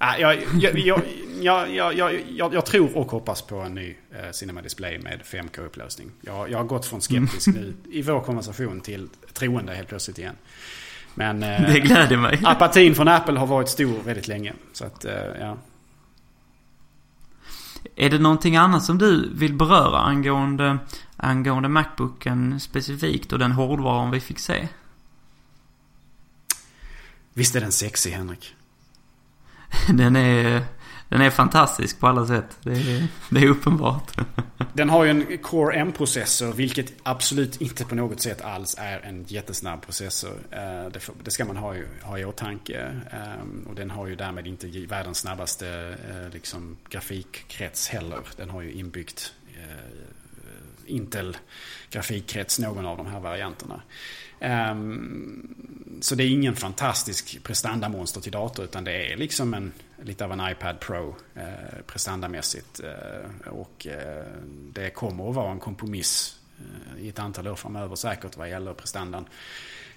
Jag, jag, jag, jag, jag, tror och hoppas på en ny eh, Cinema Display med 5K-upplösning. Jag, jag har gått från skeptisk nu i vår konversation till troende helt plötsligt igen. Men eh, det gläder mig. apatin från Apple har varit stor väldigt länge. Så att, eh, ja. Är det någonting annat som du vill beröra angående, angående Macbooken specifikt och den hårdvaran vi fick se? Visst är den sexig Henrik? (laughs) den är... Den är fantastisk på alla sätt. Det är, det är uppenbart. (laughs) Den har ju en Core M-processor, vilket absolut inte på något sätt alls är en jättesnabb processor. Eh, det ska man ha, ha i åtanke. Ehm, och den har ju därmed inte världens snabbaste eh, liksom, grafikkrets heller. Den har ju inbyggt eh, Intel grafikkrets, någon av de här varianterna. Ehm, så det är ingen fantastisk prestandamonster till dator utan det är liksom en, lite av en iPad Pro eh, prestandamässigt. Eh, och eh, det kommer att vara en kompromiss eh, i ett antal år framöver säkert vad gäller prestandan.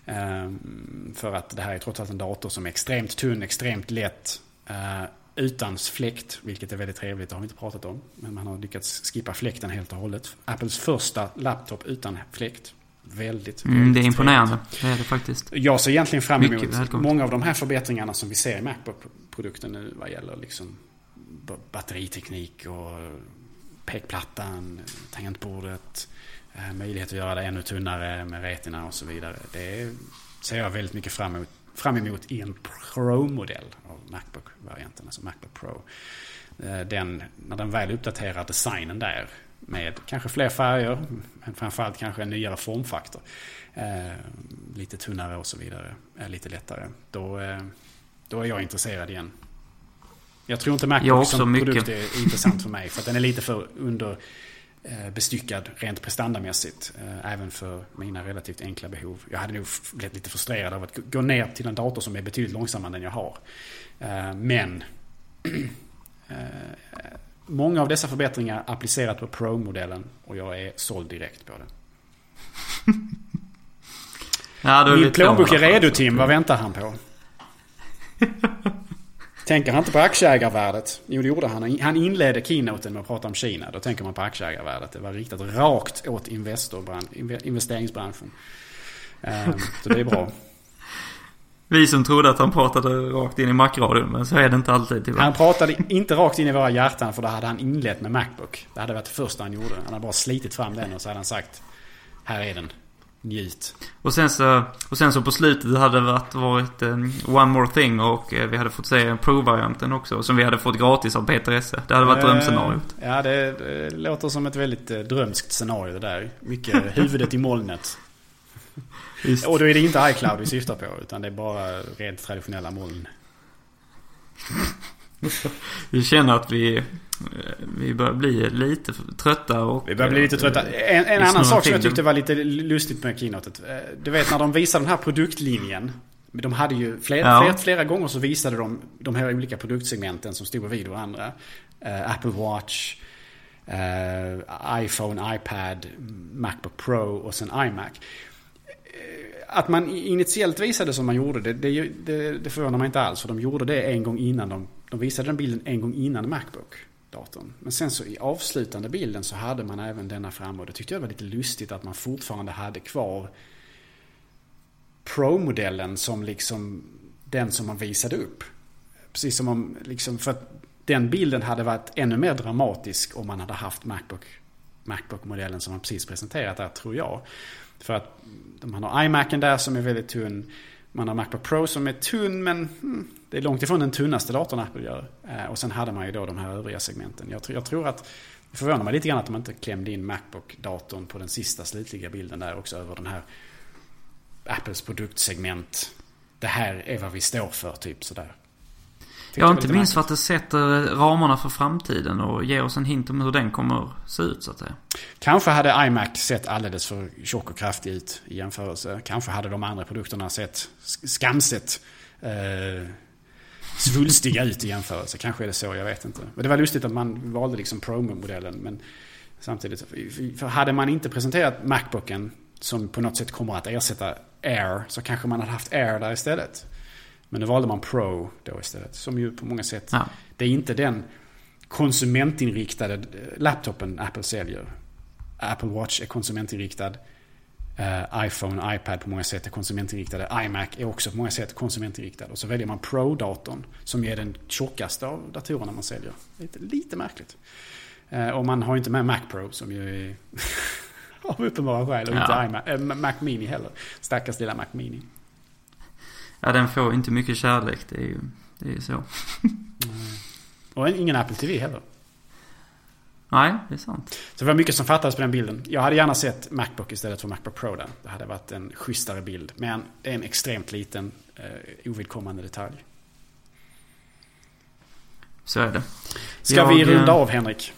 Ehm, för att det här är trots allt en dator som är extremt tunn, extremt lätt eh, utan fläkt, vilket är väldigt trevligt, det har vi inte pratat om. Men man har lyckats skippa fläkten helt och hållet. Apples första laptop utan fläkt. Väldigt, mm, väldigt Det är imponerande, det är det faktiskt. Jag ser egentligen fram emot många av de här förbättringarna som vi ser i Macbook-produkten nu vad gäller liksom batteriteknik och pekplattan, tangentbordet, eh, möjlighet att göra det ännu tunnare med retina och så vidare. Det ser jag väldigt mycket fram emot, fram emot i en Pro-modell av Macbook-varianten, alltså Macbook Pro. Eh, den, när den väl uppdaterar designen där med kanske fler färger, men framförallt kanske en nyare formfaktor. Eh, lite tunnare och så vidare, eh, lite lättare. Då, eh, då är jag intresserad igen. Jag tror inte Macbook som mycket. produkt är intressant för mig. För att den är lite för under eh, bestyckad rent prestandamässigt. Även för mina relativt enkla behov. Jag hade nog blivit lite frustrerad av att gå ner till en dator som är betydligt långsammare än den jag har. Men (clears throat) många av dessa förbättringar applicerat på Pro-modellen och jag är såld direkt på det. (laughs) ja, Min plånbok är redo Tim, vad väntar han på? (laughs) Tänker han inte på aktieägarvärdet? Jo, det gjorde han. Han inledde keynoten med att prata om Kina. Då tänker man på aktieägarvärdet. Det var riktat rakt åt investeringsbranschen. Ehm, så det är bra. Vi som trodde att han pratade rakt in i Mac-radion, men så är det inte alltid tyvärr. Han pratade inte rakt in i våra hjärtan för då hade han inlett med Macbook. Det hade varit det första han gjorde. Han hade bara slitit fram den och så hade han sagt Här är den. Njut. Och sen så, och sen så på slutet hade det varit, varit um, One More Thing och uh, vi hade fått se Pro-varianten också. Som vi hade fått gratis av Peter Esse. Det hade varit uh, drömscenariot. Ja, det, det, låter som ett väldigt uh, drömskt scenario det där. Mycket (laughs) huvudet i molnet. Just. Och då är det inte iCloud vi syftar på. Utan det är bara rent traditionella moln. vi känner att vi vi börjar bli lite trötta och... Vi börjar bli lite trötta. En, en annan sak som jag tyckte var lite lustigt med keynotet. Eh, du vet när de visade den här produktlinjen. De hade ju flera, ja. flera, flera gånger så visade de de här olika produktsegmenten som stod bredvid varandra. Uh, Apple Watch, iPhone, iPad, Macbook Pro och sen iMac. Eh, att man initiellt visade som man gjorde, det, det, det, det förvånar mig inte alls. För de gjorde det en gång innan de, de visade den bilden en gång innan Macbook datorn. Men sen så i avslutande bilden så hade man även denna framme och det tyckte jag var lite lustigt att man fortfarande hade kvar Pro-modellen som liksom den som man visade upp. Precis som om, liksom, för att den bilden hade varit ännu mer dramatisk om man hade haft Macbook, Macbook-modellen som man precis presenterat där, tror jag. För att man har iMacen där som är väldigt tunn. Man har Macbook Pro som är tunn men hmm, det är långt ifrån den tunnaste datorn Apple gör. Eh, och sen hade man ju då de här övriga segmenten. Jag, jag tror att det förvånar mig lite grann att de inte klämde in Macbook-datorn på den sista slutliga bilden där också över den här Apples produktsegment. Det här är vad vi står för, typ sådär. Ja, inte minst för att det sätter ramarna för framtiden och ger oss en hint om hur den kommer se ut så att säga. Kanske hade iMac sett alldeles för tjock och kraftig ut i jämförelse. Kanske hade de andra produkterna sett skamset eh, svulstiga ut i jämförelse. Kanske är det så, jag vet inte. Men det var lustigt att man valde liksom Pro-modellen. Men samtidigt, för hade man inte presenterat Macbooken som på något sätt kommer att ersätta Air så kanske man hade haft Air där istället. Men nu valde man Pro då istället. Som ju på många sätt, ja. det är inte den konsumentinriktade laptopen Apple säljer. Apple Watch är konsumentinriktad. Uh, iPhone, iPad på många sätt är konsumentinriktade. iMac är också på många sätt konsumentinriktad. Och så väljer man Pro-datorn som är den tjockaste av datorerna man säljer. Lite, lite märkligt. Uh, och man har inte med Mac Pro som ju är (laughs) av uppenbara skäl. Och ja. inte iMac, äh, Mac Mini heller. Stackars lilla Mac Mini. Ja, den får inte mycket kärlek. Det är ju, det är så. (laughs) och ingen Apple TV heller. Nej, det är sant. Så det var mycket som fattades på den bilden. Jag hade gärna sett Macbook istället för Macbook Pro där. Det hade varit en schysstare bild. Men det är en extremt liten, eh, ovidkommande detalj. Så är det. Ska jag, vi runda av Henrik?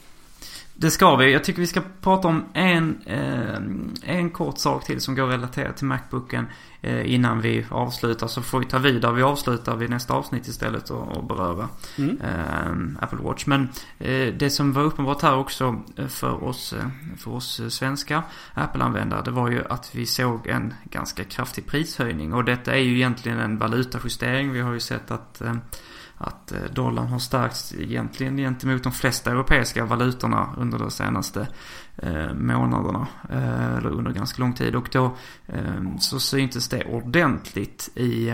Det ska vi. Jag tycker vi ska prata om en, eh, en kort sak till som går relaterat till Macbooken eh, innan vi avslutar. Så får vi ta vid där vi avslutar vid nästa avsnitt istället och, och beröra mm. eh, Apple Watch. Men eh, det som var uppenbart här också eh, för oss, eh, för oss svenska Apple-användare det var ju att vi såg en ganska kraftig prishöjning. Och detta är ju egentligen en valutajustering. Vi har ju sett att att eh, dollarn har stärkts egentligen gentemot de flesta europeiska valutorna under de senaste eh, månaderna. Eh, eller under ganska lång tid. Och då ehm, så syntes det ordentligt i,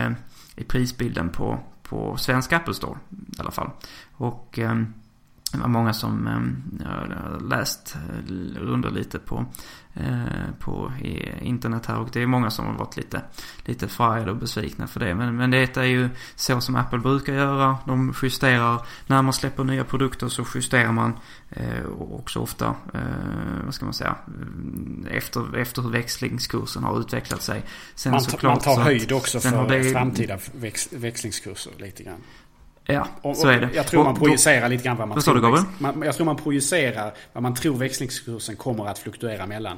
i prisbilden på, på svensk Apple Store i alla fall. Och ehm, det var många som ehm, läst under lite på, på internet här och det är många som har varit lite, lite förargade och besvikna för det. Men, men det är ju så som Apple brukar göra. De justerar, när man släpper nya produkter så justerar man eh, också ofta, eh, vad ska man säga, efter, efter hur växlingskursen har utvecklat sig. Sen man, såklart, man tar höjd också för det, framtida väx, växlingskurser lite grann. Ja, och, så är det. Jag tror man projicerar lite grann vad man tror. Du, man, jag tror man projicerar vad man tror växlingskursen kommer att fluktuera mellan.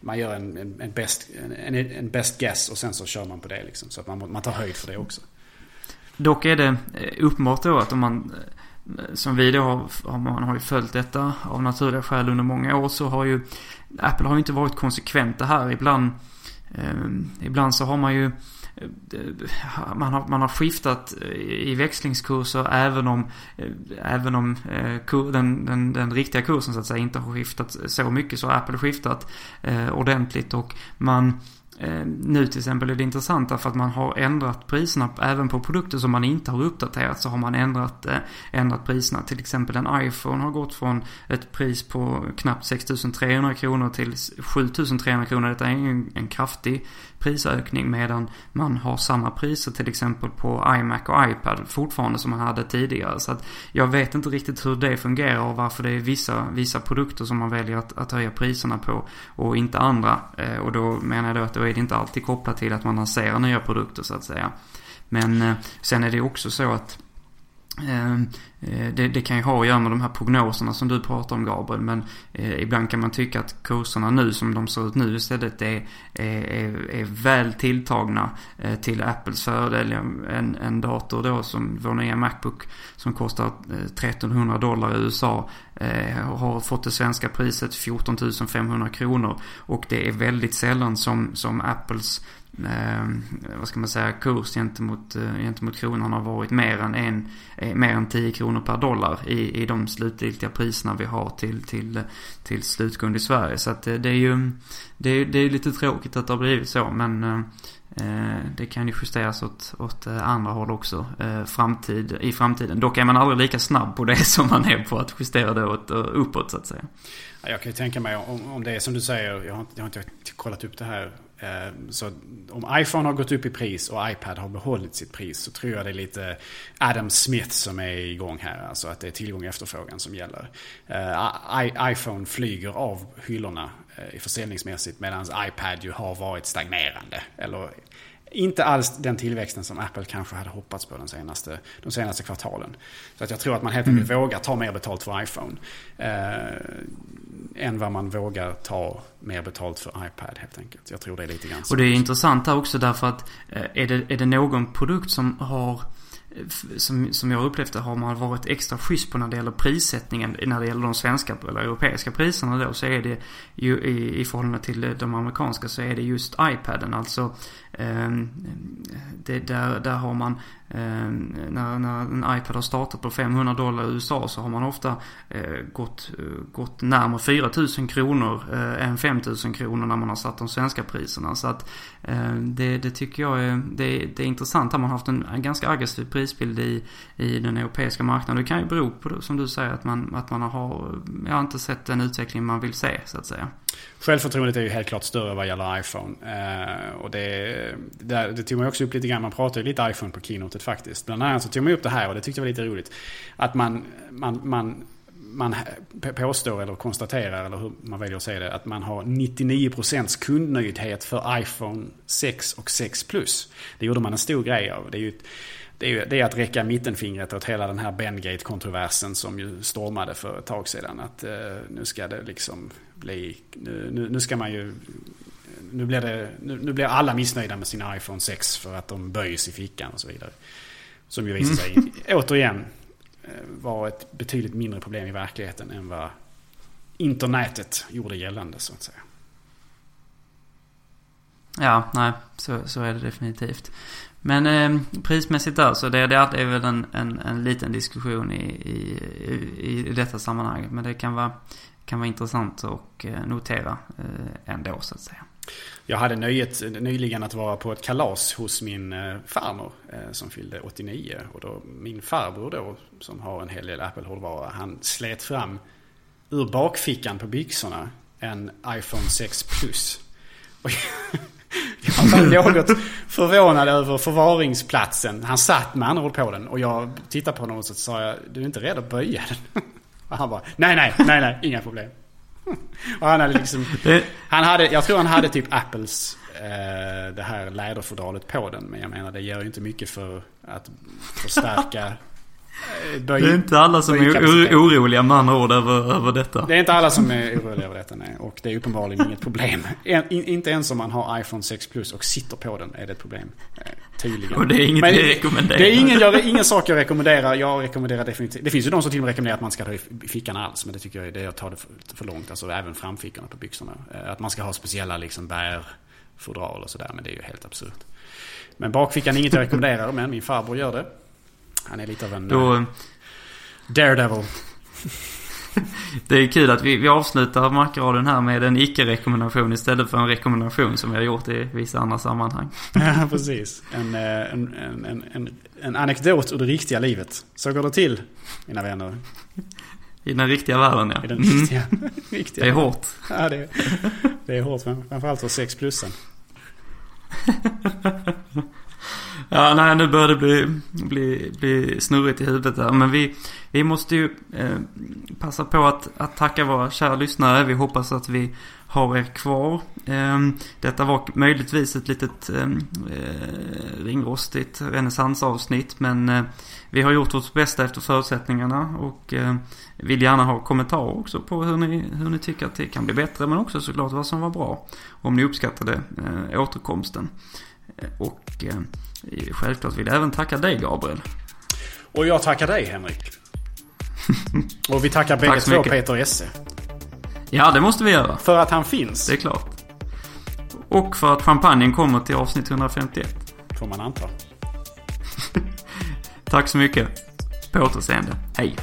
Man gör en, en, en, best, en, en best guess och sen så kör man på det liksom. Så att man, man tar höjd för det också. Dock är det eh, uppenbart då att om man eh, som vi då har, man har ju följt detta av naturliga skäl under många år så har ju Apple har ju inte varit konsekventa här. Ibland, eh, ibland så har man ju man har, man har skiftat i växlingskurser även om, även om eh, den, den, den riktiga kursen så att säga inte har skiftat så mycket så har Apple skiftat eh, ordentligt och man Eh, nu till exempel är det intressant därför att man har ändrat priserna även på produkter som man inte har uppdaterat så har man ändrat, eh, ändrat priserna. Till exempel en iPhone har gått från ett pris på knappt 6300 kronor till 7300 kronor. Detta är en, en kraftig prisökning medan man har samma priser till exempel på iMac och iPad fortfarande som man hade tidigare. Så att jag vet inte riktigt hur det fungerar och varför det är vissa, vissa produkter som man väljer att, att höja priserna på och inte andra. Eh, och då menar jag då att då är det inte alltid kopplat till att man lanserar nya produkter så att säga. Men eh, sen är det också så att Ehm, eh, det, det, kan ju ha att göra med de här prognoserna som du pratar om Gabriel. Men eh, ibland kan man tycka att kurserna nu som de ser ut nu istället är, är, är väl tilltagna eh, till Apples fördel. En, en dator då som vår nya Macbook som kostar eh, 1300 dollar i USA eh, har fått det svenska priset 14 500 kronor. Och det är väldigt sällan som, som Apples eh, vad ska man säga, kurs gentemot, eh, gentemot kronan har varit mer än, en, eh, mer än 10 kronor per dollar i, i de slutgiltiga priserna vi har till, till, till slutkund i Sverige. Så att det, det är ju det är, det är lite tråkigt att det har blivit så men eh, eh det kan ju justeras åt, åt eh, andra håll också eh, framtid, i framtiden. Dock är man aldrig lika snabb på det (laughs) som man är på att justera det åt, uppåt så att säga. Jag kan ju tänka mig om, om det är som du säger, jag har, jag har inte kollat upp det här Eh, så om iPhone har gått upp i pris och iPad har behållit sitt pris så tror jag det är lite Adam Smith som är igång här. Alltså att det är tillgång och efterfrågan som gäller. Eh, iPhone flyger av hyllorna eh, försäljningsmässigt medan iPad ju har varit stagnerande. Eller inte alls den tillväxten som Apple kanske hade hoppats på den senaste, de senaste kvartalen. Så att jag tror att man helt enkelt mm. vågar ta mer betalt för iPhone. Eh, än vad man vågar ta mer betalt för iPad helt enkelt. Jag tror det är lite grann. Och det är intressant här också därför att eh, är det, är det någon produkt som har som, som jag upplevt det har man varit extra schysst på när det gäller prissättningen. När det gäller de svenska eller europeiska priserna då så är det ju i, i förhållande till de amerikanska så är det just iPaden. Alltså Ehm, det, där, där har man ehm, när, när en iPad har startat på 500 dollar i USA så har man ofta eh, gått, eh, gått närmare 4000 kronor eh, än 5000 kronor när man har satt de svenska priserna. Så att ehm, det, det, tycker jag är, det, det är intressant. Har man haft en, en, ganska aggressiv prisbild i, i den europeiska marknaden. Det kan ju bero på, som du säger, att man, att man har, jag har inte sett den utveckling man vill se så att säga. Självförtroendet är ju helt klart större vad gäller iPhone. Eh, och det, det, det tog man också upp lite grann. Man pratade ju lite iPhone på keynotet faktiskt. Bland annat så tog man upp det här och det tyckte jag var lite roligt. Att man, man, man, man påstår eller konstaterar, eller hur man väljer att säga det, att man har 99% kundnöjdhet för iPhone 6 och 6 Plus. Det gjorde man en stor grej av. Det är ju det är, det är att räcka mittenfingret åt hela den här Bengate-kontroversen som ju stormade för ett tag sedan. Att eh, nu ska det liksom bli, nu, nu, nu ska man ju, nu blir, det, nu, nu, blir alla missnöjda med sin iPhone 6 för att de böjs i fickan och så vidare. Som ju visar sig, mm. (laughs) återigen, eh, var ett betydligt mindre problem i verkligheten än vad internetet gjorde gällande så att säga. Ja, nej, så, så är det definitivt. Men eh, prismässigt där så det, det är väl en, en, en liten diskussion i, i, i, detta sammanhang. Men det kan vara, kan vara intressant att eh, notera eh, ändå så att säga. Jag hade nöjet nyligen att vara på ett kalas hos min eh, farmor eh, som fyllde 89. Och då, min farbror då, som har en hel del Apple-hårdvara, han slet fram ur bakfickan på byxorna en iPhone 6 Plus. Och jag var (laughs) något förvånad över förvaringsplatsen. Han satt med andra ord på den och jag tittade på honom och så sa jag, du är inte rädd att böja den? (laughs) Och han bara, nej, nej, nej, nej, inga problem. (laughs) Och han hade liksom... Han hade, jag tror han hade typ Apples eh, det här läderfodralet på den. Men jag menar det gör ju inte mycket för att förstärka det är inte alla som är oroliga med andra ord över, över detta. Det är inte alla som är oroliga över detta nej. Och det är uppenbarligen inget problem. En, inte ens om man har iPhone 6 Plus och sitter på den är det ett problem. Eh, tydligen. Och det är inget Men, jag rekommenderar. Det är ingen, jag, ingen sak jag rekommenderar. Jag rekommenderar definitivt. Det finns ju de som till och med rekommenderar att man ska ta i fickan alls. Men det tycker jag är det jag tar det för, för långt. Alltså även framfickorna på byxorna. Eh, att man ska ha speciella liksom bärfodral och sådär. Men det är ju helt absurt. Men bakfickan är inget jag rekommenderar. Men min farbror gör det. Han är lite av en Då, uh, daredevil. (laughs) det är kul att vi, vi avslutar Macradion här med en icke-rekommendation istället för en rekommendation som vi har gjort i vissa andra sammanhang. (laughs) ja, precis. En, eh, en, en, en, en anekdot ur det riktiga livet. Så går det till, mina vänner. I den riktiga världen, ja. I den riktiga, mm. (laughs) riktiga Det är hårt. Ja, det, det är hårt. Framförallt för 6 plussen. Ja, nej, nu börjar det bli, bli, bli snurrigt i huvudet där. Men vi, vi måste ju eh, passa på att, att tacka våra kära lyssnare. Vi hoppas att vi har er kvar. Eh, detta var möjligtvis ett litet ehm, eh, ringrostigt renässansavsnitt. Men eh, vi har gjort vårt bästa efter förutsättningarna. Och eh, vill gärna ha kommentarer också på hur ni, hur ni tycker att det kan bli bättre. Men också såklart vad som var bra. Om ni uppskattade eh, återkomsten. Eh, och eh, självklart vill jag även tacka dig Gabriel. Och jag tackar dig Henrik. (laughs) och vi tackar bägge två Peter Esse. Ja, det måste vi göra. För att han finns. Det är klart. Och för att champagnen kommer till avsnitt 151. Får man anta. (laughs) Tack så mycket. På återseende. Hej.